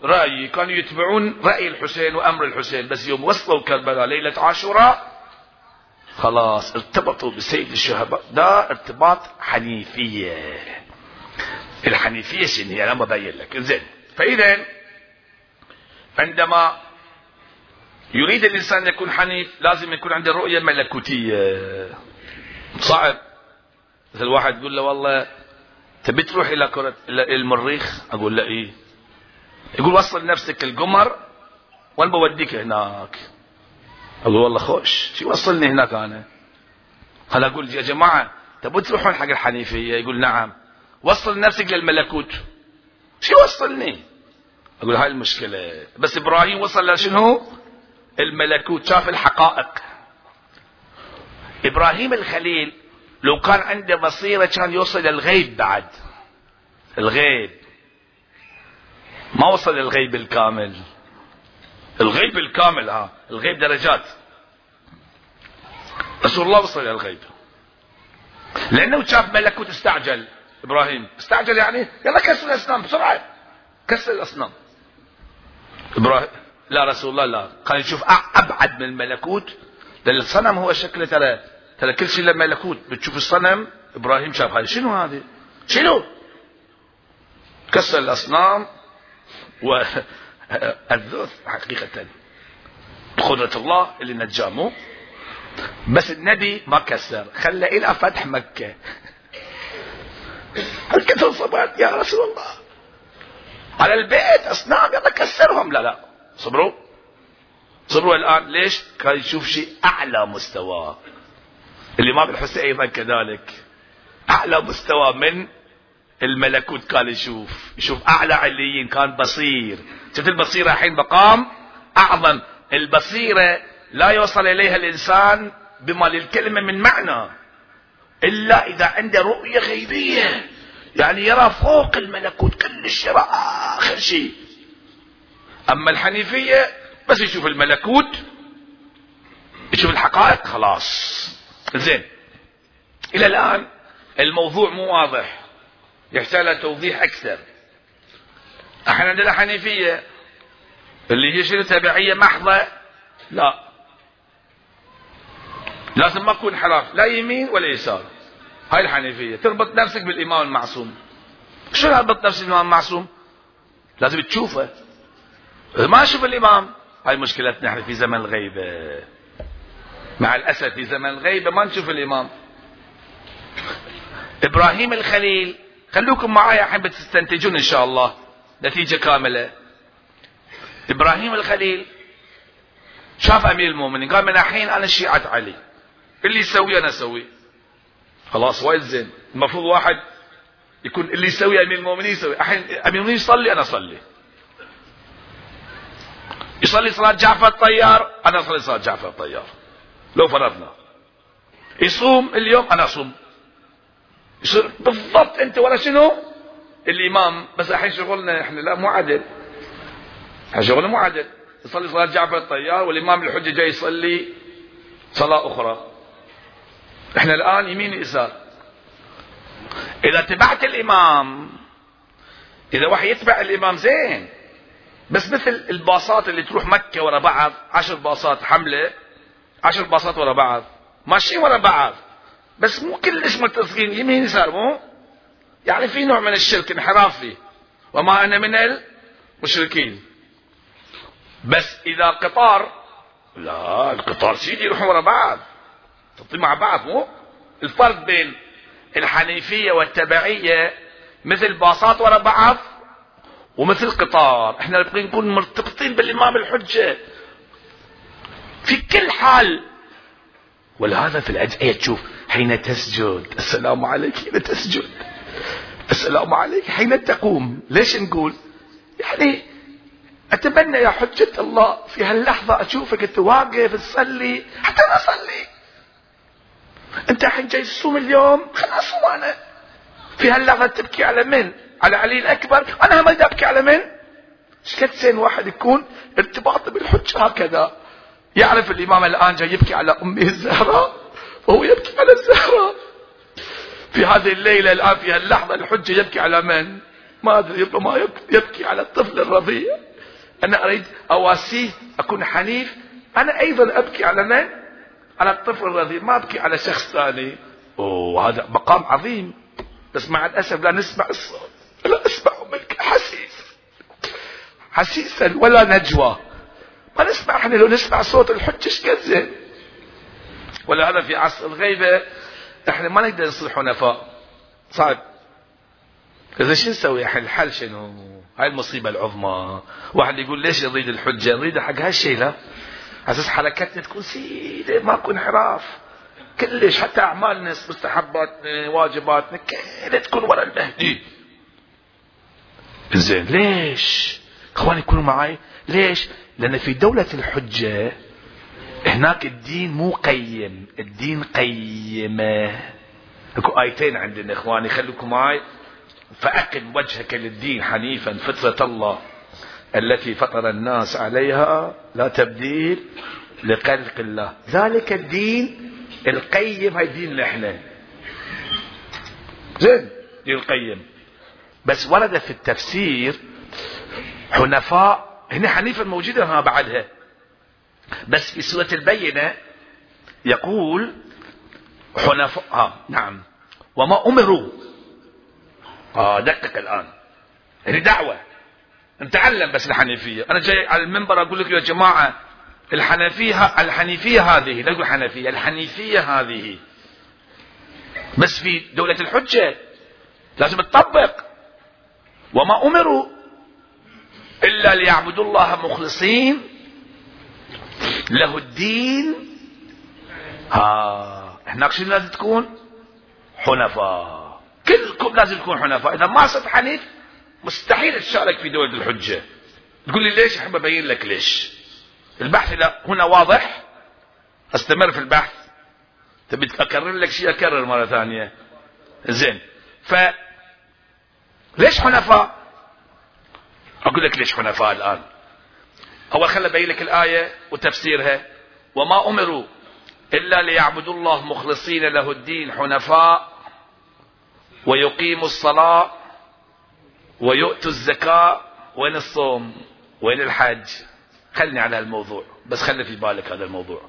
رأيي. كانوا يتبعون رأي الحسين وأمر الحسين. بس يوم وصلوا كربلاء ليلة عاشوراء خلاص ارتبطوا بسيد الشهداء ده ارتباط حنيفية. الحنيفية شنو هي؟ أنا ببين لك. زين فإذا عندما يريد الإنسان أن يكون حنيف لازم يكون عنده رؤية ملكوتية. صعب. مثل واحد يقول له والله تبي تروح إلى كرة إلى المريخ؟ أقول له إيه. يقول وصل نفسك القمر وأنا بوديك هناك. أقول والله خوش. شو وصلني هناك أنا؟ هل أقول يا جماعة تبوا تروحون حق الحنيفية؟ يقول نعم. وصل نفسك للملكوت. شو وصلني أقول هاي المشكلة. بس إبراهيم وصل لشنو الملكوت. شاف الحقائق. إبراهيم الخليل لو كان عنده بصيرة كان يوصل للغيب بعد. الغيب. ما وصل للغيب الكامل. الغيب الكامل ها الغيب درجات. رسول الله وصل الغيب. لأنه شاف ملكوت استعجل إبراهيم استعجل يعني؟ يلا كسر الأصنام بسرعة. كسر الأصنام. إبراهيم لا رسول الله لا. كان يشوف أبعد من الملكوت. لأن الصنم هو شكل ترى ترى كل شيء لما ملكوت بتشوف الصنم إبراهيم شاف هذا شنو هذا شنو؟ كسر الأصنام والذوث [laughs] حقيقة. قدرة الله اللي نجامه. بس النبي ما كسر خلى إلى فتح مكة. [laughs] هل كثر صبات يا رسول الله. على البيت أصنام يلا كسرهم. لا لا. صبروا. صبروا الآن. ليش؟ كان يشوف شيء أعلى مستوى. الإمام الحسين أيضا كذلك. أعلى مستوى من الملكوت كان يشوف. يشوف أعلى عليين كان بصير. شفت البصيرة الحين مقام أعظم. البصيرة لا يوصل إليها الإنسان بما للكلمة من معنى. إلا إذا عنده رؤية غيبية. يعني يرى فوق الملكوت كلش يرى آخر شيء. أما الحنيفية بس يشوف الملكوت يشوف الحقائق خلاص. زين. إلى الآن الموضوع مو واضح. يحتاج توضيح أكثر. إحنا عندنا حنيفية اللي هي شنو تبعية محضة لا. لازم ما تكون انحراف لا يمين ولا يسار. هاي الحنيفية. تربط نفسك بالإمام المعصوم. شو ربط نفسك بالإمام المعصوم؟ لازم تشوفه. ما أشوف الإمام. هاي مشكلتنا إحنا في زمن الغيبة. مع الأسف في زمن الغيبة ما نشوف الإمام. إبراهيم الخليل خلوكم معي الحين بتستنتجون إن شاء الله. نتيجة كاملة. إبراهيم الخليل شاف أمير المؤمنين قال من الحين أنا شيعة علي. اللي يسوي أنا أسوي. خلاص وايد زين. المفروض واحد يكون اللي يسوي أمير المؤمنين يسوي. الحين أمير المؤمنين يصلي أنا أصلي. يصلي صلاة جعفر الطيار أنا أصلي صلاة جعفر الطيار. لو فرضنا. يصوم اليوم أنا أصوم. يصير بالضبط أنت ولا شنو؟ الإمام بس الحين شغلنا إحنا لا مو عدل. شغلنا مو عدل. يصلي صلاة جعفر الطيار والإمام الحجة جاي يصلي صلاة أخرى. إحنا الآن يمين يسار إذا تبعت الإمام إذا واحد يتبع الإمام زين. بس مثل الباصات اللي تروح مكة ورا بعض عشر باصات حملة عشر باصات ورا بعض. ماشيين ورا بعض. بس مو كلش متفقين يمين يسار مو؟ يعني في نوع من الشرك انحراف فيه وما أنا من المشركين. بس إذا قطار لا القطار سيدي يروحوا ورا بعض. تطي مع بعض مو؟ الفرق بين الحنيفية والتبعية مثل باصات ورا بعض ومثل قطار. إحنا نبغي نكون مرتبطين بالإمام الحجة. في كل حال. ولهذا في الأدعية تشوف حين تسجد. السلام عليك حين تسجد. السلام عليك حين تقوم. ليش نقول؟ يعني أتمنى يا حجة الله في هاللحظة أشوفك أنت واقف تصلي. حتى أنا أصلي. أنت الحين جاي تصوم اليوم؟ خلنا أصوم أنا. في هاللحظة تبكي على من؟ على علي الأكبر. أنا ما أبكي على من؟ شكد زين واحد يكون ارتباطه بالحجة هكذا. يعرف الإمام الآن جاي يبكي على أمه الزهراء وهو يبكي على الزهراء. في هذه الليلة الآن في هاللحظة الحجة يبكي على من؟ ما أدري ربما يبكي على الطفل الرضيع. أنا أريد أواسيه أكون حنيف. أنا أيضا أبكي على من؟ على الطفل الرضيع ما أبكي على شخص ثاني. أوه هذا مقام عظيم. بس مع الأسف لا نسمع الصوت لا أسمع منك حسيس. حسيسا ولا نجوى. ما نسمع إحنا لو نسمع صوت الحج إيش ولا هذا في عصر الغيبة إحنا ما نقدر نصير حنفاء. صعب. إذا شو نسوي؟ إحنا الحل شنو؟ هاي المصيبة العظمى. واحد يقول ليش نريد الحجة؟ نريد حق هالشيء لا. أساس حركتنا تكون سيدة ماكو انحراف. كلش حتى أعمالنا مستحباتنا واجباتنا كلها تكون ورا المهدي. زين. ليش؟ إخواني يكونوا معي ليش؟ لأن في دولة الحجة هناك الدين مو قيم الدين قيمة. أكو آيتين عندنا إخواني خليكم معي فأقم وجهك للدين حنيفا فطرة الله التي فطر الناس عليها لا تبديل لخلق الله. ذلك الدين القيم هاي دين إحنا. زين دين القيم. بس ورد في التفسير حنفاء هنا حنيفة موجودة بعدها. بس في سورة البينة يقول حنفاء آه نعم. وما أمروا. آه دقق الآن. هذه دعوة. نتعلم بس الحنيفية. أنا جاي على المنبر أقول لك يا جماعة الحنفية الحنيفية هذه لا أقول حنفية الحنيفية هذه. بس في دولة الحجة لازم تطبق. وما أمروا. إلا ليعبدوا الله مخلصين له الدين. ها هناك شنو لازم تكون؟ حنفاء. كلكم لازم تكون حنفاء. إذا ما صرت حنيف مستحيل تشارك في دولة الحجة. تقول لي ليش؟ أحب أبين لك ليش. البحث هنا واضح؟ أستمر في البحث. تبي أكرر لك شيء؟ أكرر مرة ثانية. زين. ف ليش حنفاء؟ أقول لك ليش حنفاء الآن. أول خلي أبين لك الآية وتفسيرها. وما أمروا إلا ليعبدوا الله مخلصين له الدين حنفاء ويقيموا الصلاة ويؤتوا الزكاة وين الصوم؟ وين الحج؟ خلني على الموضوع بس خلي في بالك هذا الموضوع.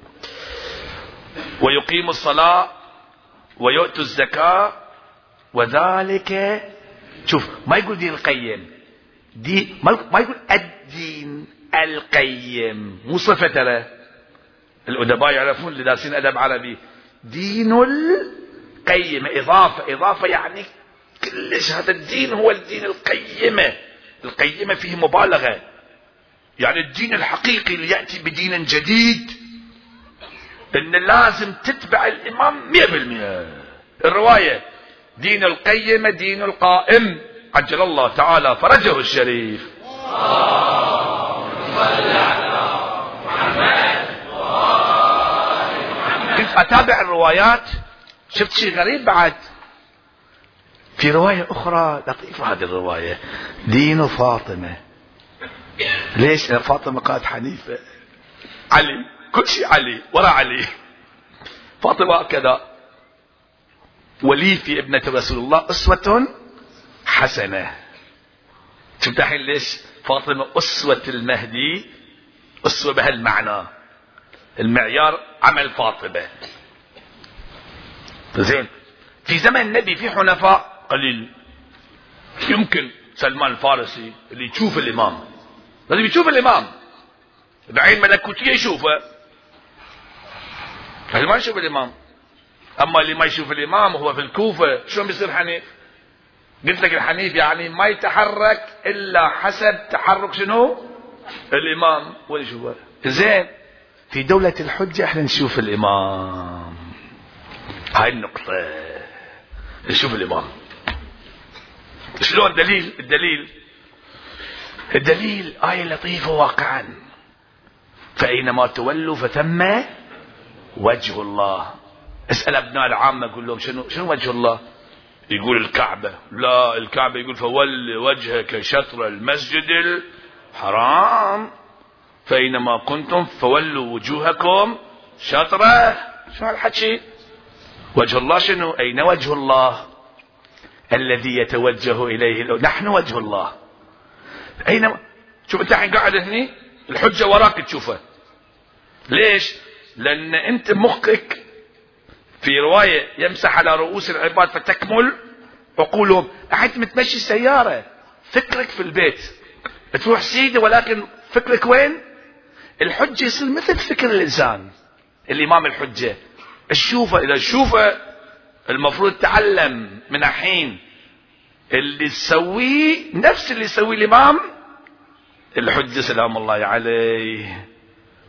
ويقيموا الصلاة ويؤتوا الزكاة وذلك شوف ما يقول دين القيم. دي ما يقول الدين القيم. مو صفة ترى الأدباء يعرفون اللي دارسين أدب عربي. دين القيم. إضافة إضافة يعني كلش هذا الدين هو الدين القيمة. القيمة فيه مبالغة. يعني الدين الحقيقي اللي يأتي بدين جديد إن لازم تتبع الإمام مئة بالمئة الرواية دين القيمة دين القائم. عجل الله تعالى فرجه الشريف. كنت أتابع الروايات شفت شيء غريب بعد؟ في رواية أخرى لطيفة هذه الرواية دين فاطمة. ليش؟ فاطمة قالت حنيفة. علي كل شيء علي ورا علي. فاطمة كذا ولي في ابنة رسول الله أسوة حسنة. شفت الحين ليش؟ فاطمة أسوة المهدي أسوة بهالمعنى. المعيار عمل فاطمة. زين. في زمن النبي في حنفاء قليل. يمكن سلمان الفارسي اللي يشوف الإمام. لازم يشوف الإمام. بعين ملكوتية يشوفه. ما يشوف الإمام. أما اللي ما يشوف الإمام هو في الكوفة شلون بيصير حنيف؟ قلت لك الحنيف يعني ما يتحرك إلا حسب تحرك شنو؟ الإمام. وين يشوفه زين. في دولة الحجة إحنا نشوف الإمام. هاي النقطة. نشوف الإمام. شلون؟ دليل الدليل. الدليل آية لطيفة واقعا. فأينما تولوا فثم وجه الله. اسأل أبناء العامة قول لهم شنو شنو وجه الله؟ يقول الكعبة. لا الكعبة يقول فول وجهك شطر المسجد الحرام فأينما كنتم فولوا وجوهكم شطرة. شو هالحكي؟ وجه الله شنو؟ أين وجه الله الذي يتوجه إليه؟ نحن وجه الله. أين شوف أنت الحين قاعد هني؟ الحجة وراك تشوفها. ليش؟ لأن أنت مخك في رواية يمسح على رؤوس العباد فتكمل عقولهم أحد متمشي سيارة فكرك في البيت. تروح سيدي ولكن فكرك وين? الحجة يصير مثل فكر الإنسان الإمام الحجة. الشوفة إذا الشوفة المفروض تعلم من الحين اللي تسويه نفس اللي يسويه الإمام الحجة سلام الله عليه.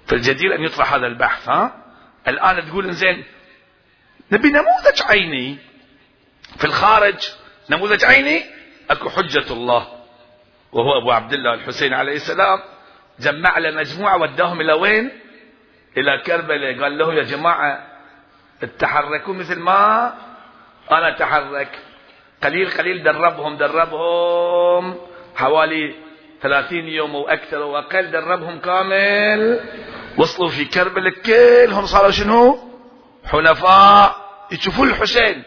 فالجدير أن يطرح هذا البحث ها؟ الآن تقول إنزين نبي نموذج عيني. في الخارج نموذج عيني اكو حجة الله. وهو ابو عبد الله الحسين عليه السلام جمع له مجموعة وداهم إلى وين؟ إلى كربلاء. قال له يا جماعة تحركوا مثل ما أنا أتحرك. قليل قليل دربهم دربهم حوالي ثلاثين يوم وأكثر واقل دربهم كامل. وصلوا في كربلاء كلهم صاروا شنو؟ حنفاء يشوفون الحسين.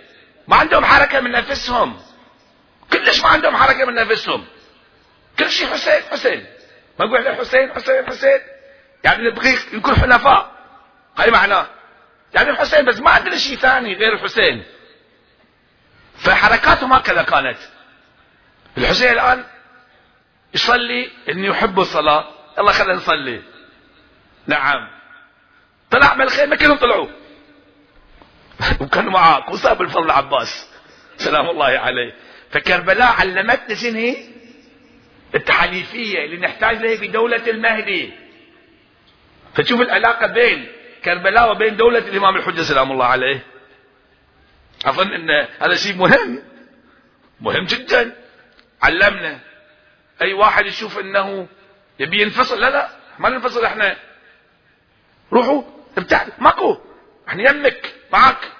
ما عندهم حركة من نفسهم. كلش ما عندهم حركة من نفسهم. كل شيء حسين حسين. ما نقول حسين حسين حسين. يعني نبغي نكون حنفاء. هاي معناه. يعني الحسين بس ما عندنا شيء ثاني غير الحسين. فحركاتهم هكذا كانت. الحسين الآن يصلي انه يحب الصلاة. يلا خلينا نصلي. نعم. طلع من الخيمة كلهم طلعوا. [laughs] وكانوا معاه وصاب الفضل العباس. سلام الله عليه. فكربلاء علمتنا شنو هي؟ التحاليفية اللي نحتاج لها في دولة المهدي. فتشوف العلاقة بين كربلاء وبين دولة الإمام الحجة سلام الله عليه. أظن أن هذا شيء مهم. مهم جدا. علمنا. أي واحد يشوف أنه يبي ينفصل؟ لا لا ما ننفصل إحنا. روحوا ابتعد ماكو. إحنا يمك. معك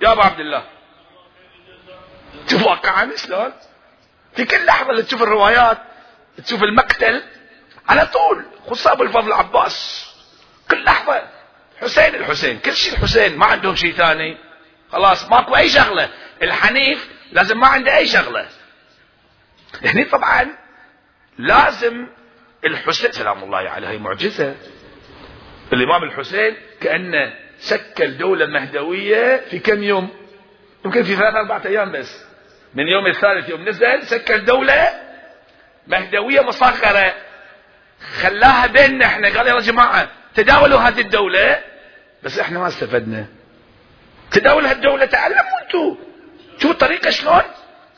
يا أبو عبد الله. شوف واقعا شلون؟ في كل لحظة اللي تشوف الروايات تشوف المقتل على طول خصاب الفضل العباس كل لحظة حسين الحسين كل شيء الحسين ما عندهم شيء ثاني. خلاص ماكو أي شغلة. الحنيف لازم ما عنده أي شغلة. هني طبعا لازم الحسين سلام الله عليه هي معجزة. الإمام الحسين كأنه شكل دولة مهدوية في كم يوم؟ يمكن في ثلاث أربعة أيام بس. من يوم الثالث يوم نزل شكل دولة مهدوية مصغره خلاها بيننا إحنا. قال يا جماعة تداولوا هذه الدولة. بس إحنا ما استفدنا. تداول هالدولة. تعلموا أنتم شوفوا الطريقة شلون؟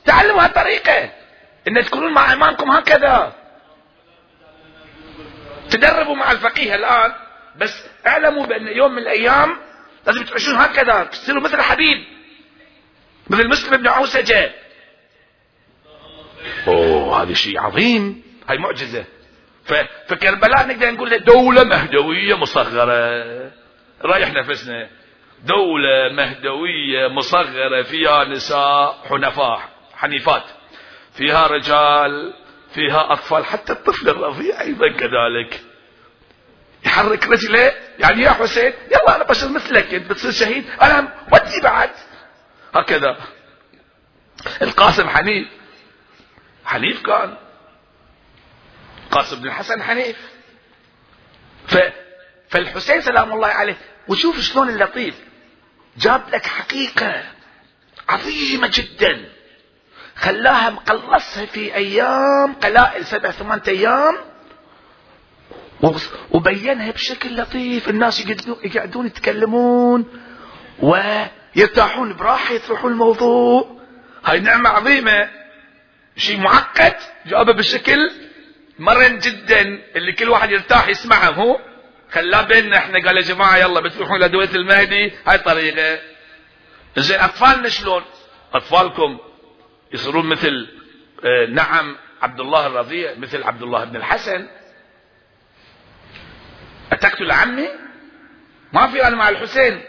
تعلموا هالطريقة. إن تكونون مع إمامكم هكذا. تدربوا مع الفقيه الآن. بس اعلموا بأن يوم من الأيام لازم تعيشون هكذا. تصيروا مثل حبيب. مثل مسلم بن عوسجة. أوه هذا شيء عظيم. هاي معجزة. فكربلاء نقدر نقول دولة مهدوية مصغرة. رايح نفسنا. دولة مهدوية مصغرة فيها نساء حنفاء حنيفات. فيها رجال فيها أطفال حتى الطفل الرضيع أيضا كذلك. يحرك رجله. يعني يا حسين يلا أنا بشر مثلك. أنت بتصير شهيد. أنا ودي بعد. هكذا. القاسم حنيف. حنيف كان. قاسم بن الحسن حنيف. ف... فالحسين سلام الله عليه. وشوف شلون اللطيف. جاب لك حقيقة عظيمة جدا. خلاها مقلصها في أيام قلائل سبع ثمان أيام. وبينها بشكل لطيف. الناس يقعدون يتكلمون ويرتاحون براحة يطرحون الموضوع. هاي نعمة عظيمة. شيء معقد جابه بشكل مرن جدا. اللي كل واحد يرتاح يسمعه. هو خلاه بيننا إحنا. قال يا جماعة يلا بتروحون لدولة المهدي. هاي طريقة. زين أطفالنا شلون؟ أطفالكم يصيرون مثل آه نعم عبد الله الرضيع مثل عبد الله بن الحسن. أتقتل عمي ما في أنا مع الحسين.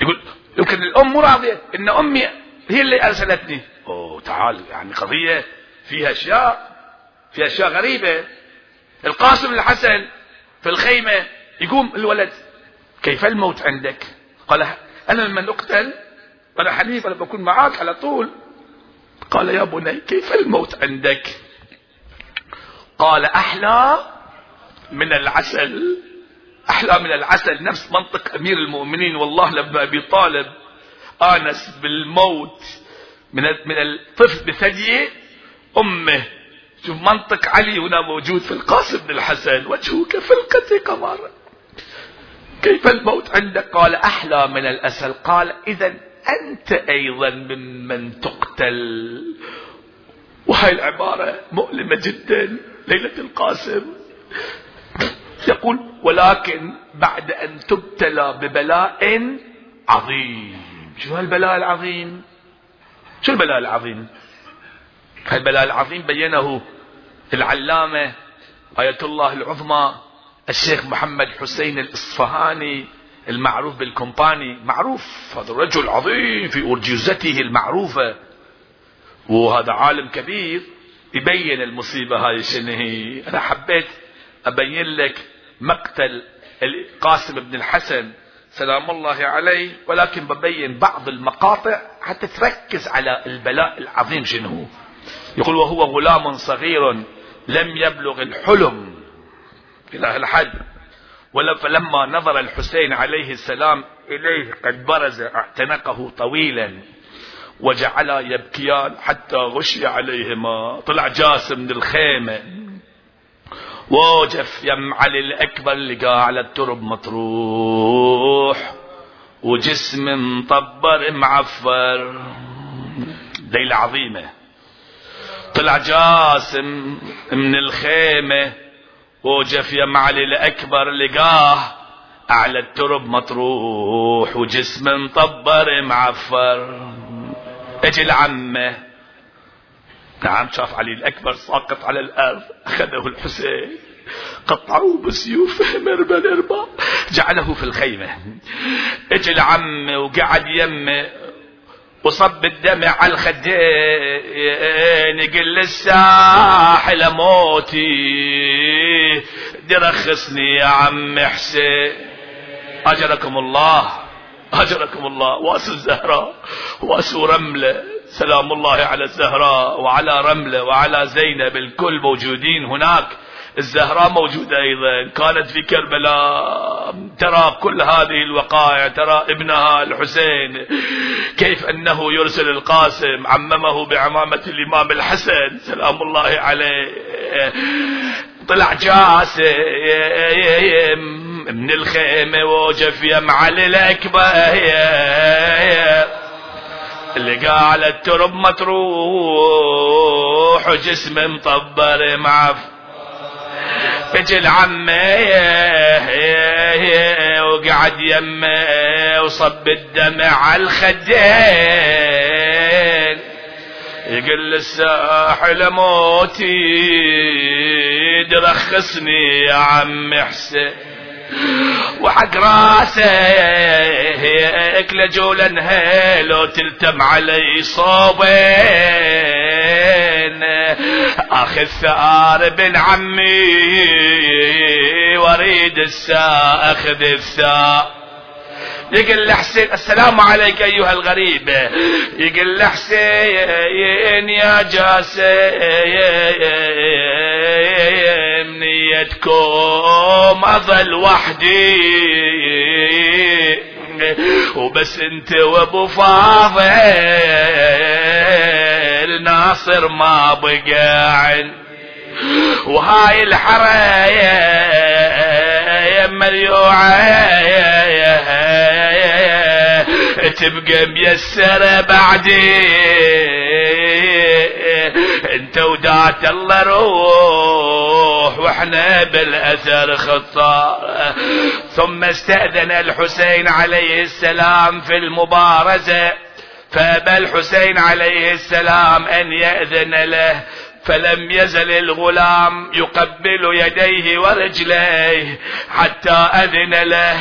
يقول يمكن الأم مو راضية إن أمي هي اللي أرسلتني. أوه تعال يعني قضية فيها أشياء فيها أشياء غريبة. القاسم الحسن في الخيمة يقوم الولد كيف الموت عندك؟ قال أنا لما أقتل أنا حنيف أنا بكون معاك على طول. قال يا بني كيف الموت عندك؟ قال أحلى من العسل. أحلى من العسل. نفس منطق أمير المؤمنين. والله لما أبي طالب آنس بالموت من من الطفل بثدي أمه. شوف منطق علي هنا موجود في القاسم بن الحسن. وجهه كفلقة قمر. كيف الموت عندك؟ قال أحلى من الأسل. قال إذا أنت أيضا ممن تقتل. وهاي العبارة مؤلمة جدا. ليلة القاسم. يقول ولكن بعد أن تبتلى ببلاء عظيم. شو هالبلاء العظيم؟ شو البلاء العظيم؟ هالبلاء العظيم بينه العلامة آية الله العظمى الشيخ محمد حسين الإصفهاني المعروف بالكومباني. معروف هذا الرجل عظيم في أرجوزته المعروفة. وهذا عالم كبير يبين المصيبة هاي شنو هي. أنا حبيت أبين لك مقتل القاسم بن الحسن سلام الله عليه. ولكن ببين بعض المقاطع حتى تركز على البلاء العظيم شنو يقول وهو غلام صغير لم يبلغ الحلم. إلى الحد. فلما نظر الحسين عليه السلام إليه قد برز اعتنقه طويلا. وجعلا يبكيان حتى غشي عليهما. طلع جاسم من الخيمة. وجف يم علي الأكبر لقى على الترب مطروح وجسم مطبر معفر. ليلة عظيمة. طلع جاسم من الخيمة وجف يم علي الأكبر لقاه أعلى الترب مطروح وجسم مطبر معفر. أجي العمه نعم شاف علي الأكبر ساقط على الأرض أخذه الحسين. قطعوه بسيوف. مربى اربا جعله في الخيمة. اجى العم وقعد يمه وصب الدمع على الخدين. يقول للساحل موتي. درخصني يا عم حسين. أجركم الله. أجركم الله. واسو الزهراء. واسو رملة. سلام الله على الزهراء وعلى رملة وعلى زينب الكل موجودين هناك. الزهراء موجودة أيضا. كانت في كربلاء. ترى كل هذه الوقائع ترى ابنها الحسين كيف أنه يرسل القاسم عممه بعمامة الإمام الحسن. سلام الله عليه. طلع جاسم من الخيمة وجف يم علي الأكبر. اللي على الترب مطروح وجسم مطبر معف. أجي العمة وقعد يمه وصب الدمع على الخدين. يقول الساحل موتي ترخصني يا عم حسين. وحق راسك لجولا هيلو تلتم علي صوبين. اخذ ثار بن عمي واريد الساء اخذ الثاء يقول لحسين السلام عليك أيها الغريب. يقول لحسين يا جاسم نيتكم اظل وحدي وبس انت وابو فاضل ناصر ما بقى وهاي الحرايا مليوعة. تبقى ميسرة بعدي انت ودات الله روح وإحنا بالأثر خطار ثم استأذن الحسين عليه السلام في المبارزة. فأبى الحسين عليه السلام أن يأذن له. فلم يزل الغلام يقبل يديه ورجليه حتى أذن له.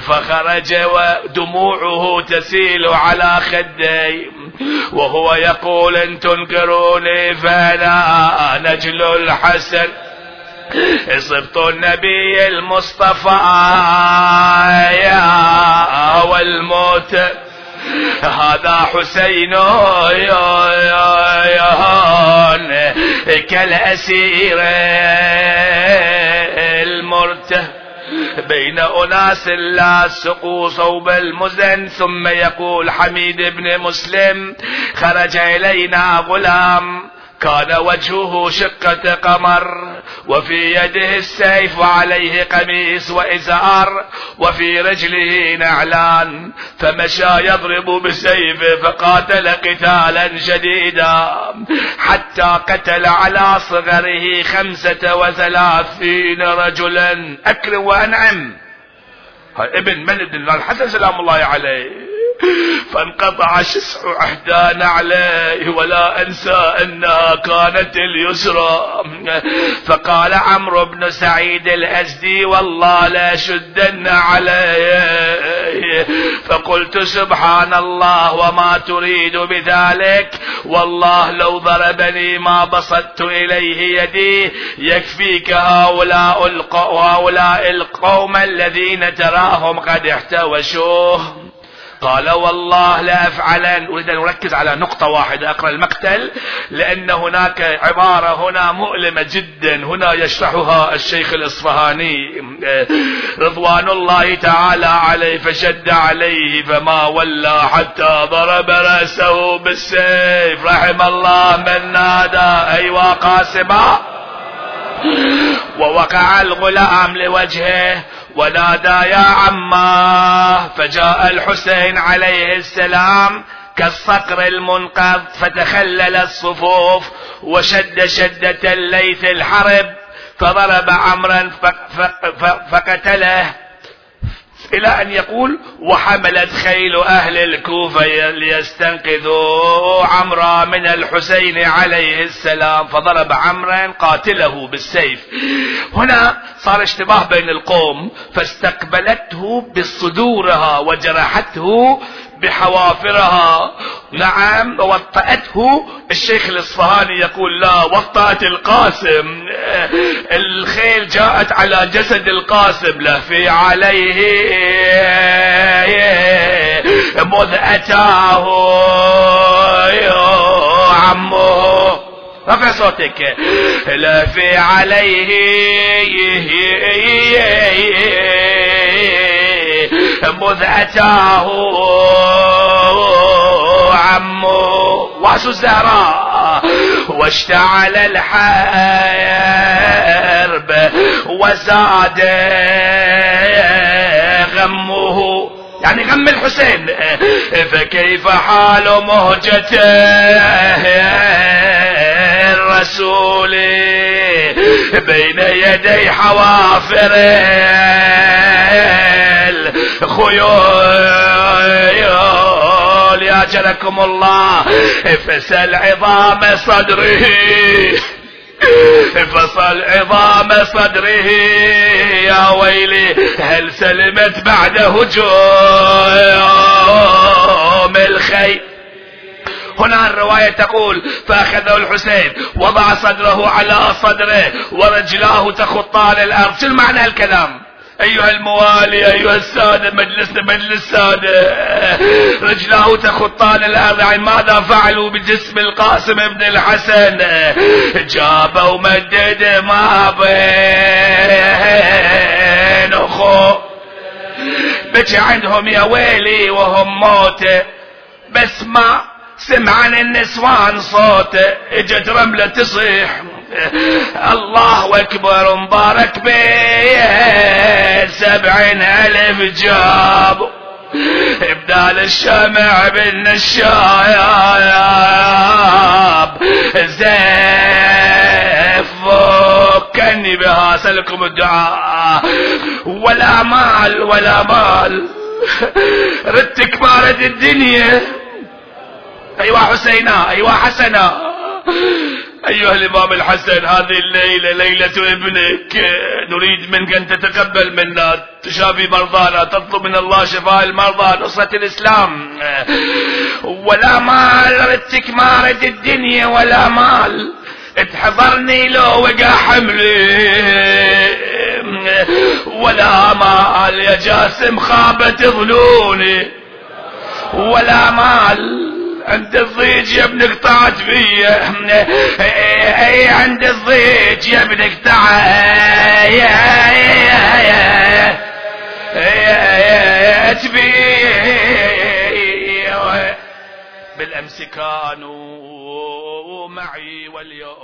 فخرج ودموعه تسيل على خديه. وهو يقول إن تنكروني فأنا نجل الحسن. صبت النبي المصطفى يا والموت. هذا حسين كالأسير المرته بين أناس لا سقوا صوب المزن ثم يقول حميد بن مسلم خرج إلينا غلام. كان وجهه شقة قمر وفي يده السيف وعليه قميص وإزار وفي رجله نعلان فمشى يضرب بسيفه فقاتل قتالا شديدا حتى قتل على صغره خمسة وثلاثين رجلا. أكرم وأنعم. ابن من ابن الحسن سلام الله عليه. فانقطع شسع احدى نعليه ولا أنسى أنها كانت اليسرى. فقال عمرو بن سعيد الازدي والله لا شدن عليه. فقلت سبحان الله وما تريد بذلك. والله لو ضربني ما بسطت إليه يدي. يكفيك هؤلاء القوم الذين تراهم قد احتوشوه. قال والله لا أفعلن أريد أن أركز على نقطة واحدة أقرأ المقتل. لأن هناك عبارة هنا مؤلمة جدا. هنا يشرحها الشيخ الإصفهاني. رضوان الله تعالى عليه فشد عليه فما ولى حتى ضرب رأسه بالسيف. رحم الله من نادى. أيوا قاسما ووقع الغلام لوجهه. ونادى يا عماه فجاء الحسين عليه السلام كالصقر المنقذ فتخلل الصفوف وشد شدة الليث الحرب فضرب عمرا فقتله. إلى أن يقول وحملت خيل أهل الكوفة ليستنقذوا عمرا من الحسين عليه السلام فضرب عمرا قاتله بالسيف. هنا صار اشتباه بين القوم فاستقبلته بصدورها وجرحته بحوافرها. نعم وطأته الشيخ الإصفهاني يقول لا وطأت القاسم. الخيل جاءت على جسد القاسم لهفي عليه. مذ أتاه. عمه. رفع صوتك. لهفي عليه. مذ أتاه عمه وعس الزهراء. واشتعل الحرب وزاد غمه. يعني غم الحسين. [laughs] فكيف حال مهجته الرسول بين يدي حوافر الخيول؟ يا جلكم الله فسل عظام صدره. فصل عظام صدره. يا ويلي هل سلمت بعد هجوم الخيل هنا الرواية تقول فأخذه الحسين وضع صدره على صدره ورجلاه تخطان الأرض. شو معنى الكلام؟ أيها الموالي أيها السادة مجلسنا مجلس سادة رجلاه تخطان الأرض يعني ماذا فعلوا بجسم القاسم ابن الحسن؟ جابوا مدد ما بين أخو بكي عندهم يا ويلي وهم موتة بس ما سمع النسوان صوته إجت رملة تصيح [laughs] الله أكبر مبارك بيه سبعين ألف جاب. إبدال الشمع بالنشاياب زيف فكني بها سلكم الدعاء. ولا مال ولا مال. ردتك ما الدنيا. ايوا حسينا ايوا حسنا أيها الإمام الحسن هذه الليلة ليلة ابنك نريد منك أن تتقبل منا. تشافي مرضانا تطلب من الله شفاء المرضى نصرة الإسلام. ولا مال ردتك ما رد الدنيا ولا مال. تحضرني لو وقع حملي. ولا مال يا جاسم خابت ظنوني. ولا مال عند الضيج يا ابن قطعت فيا اي عند الضيج يا ابن قطعت فيا بالامس كانوا معي واليوم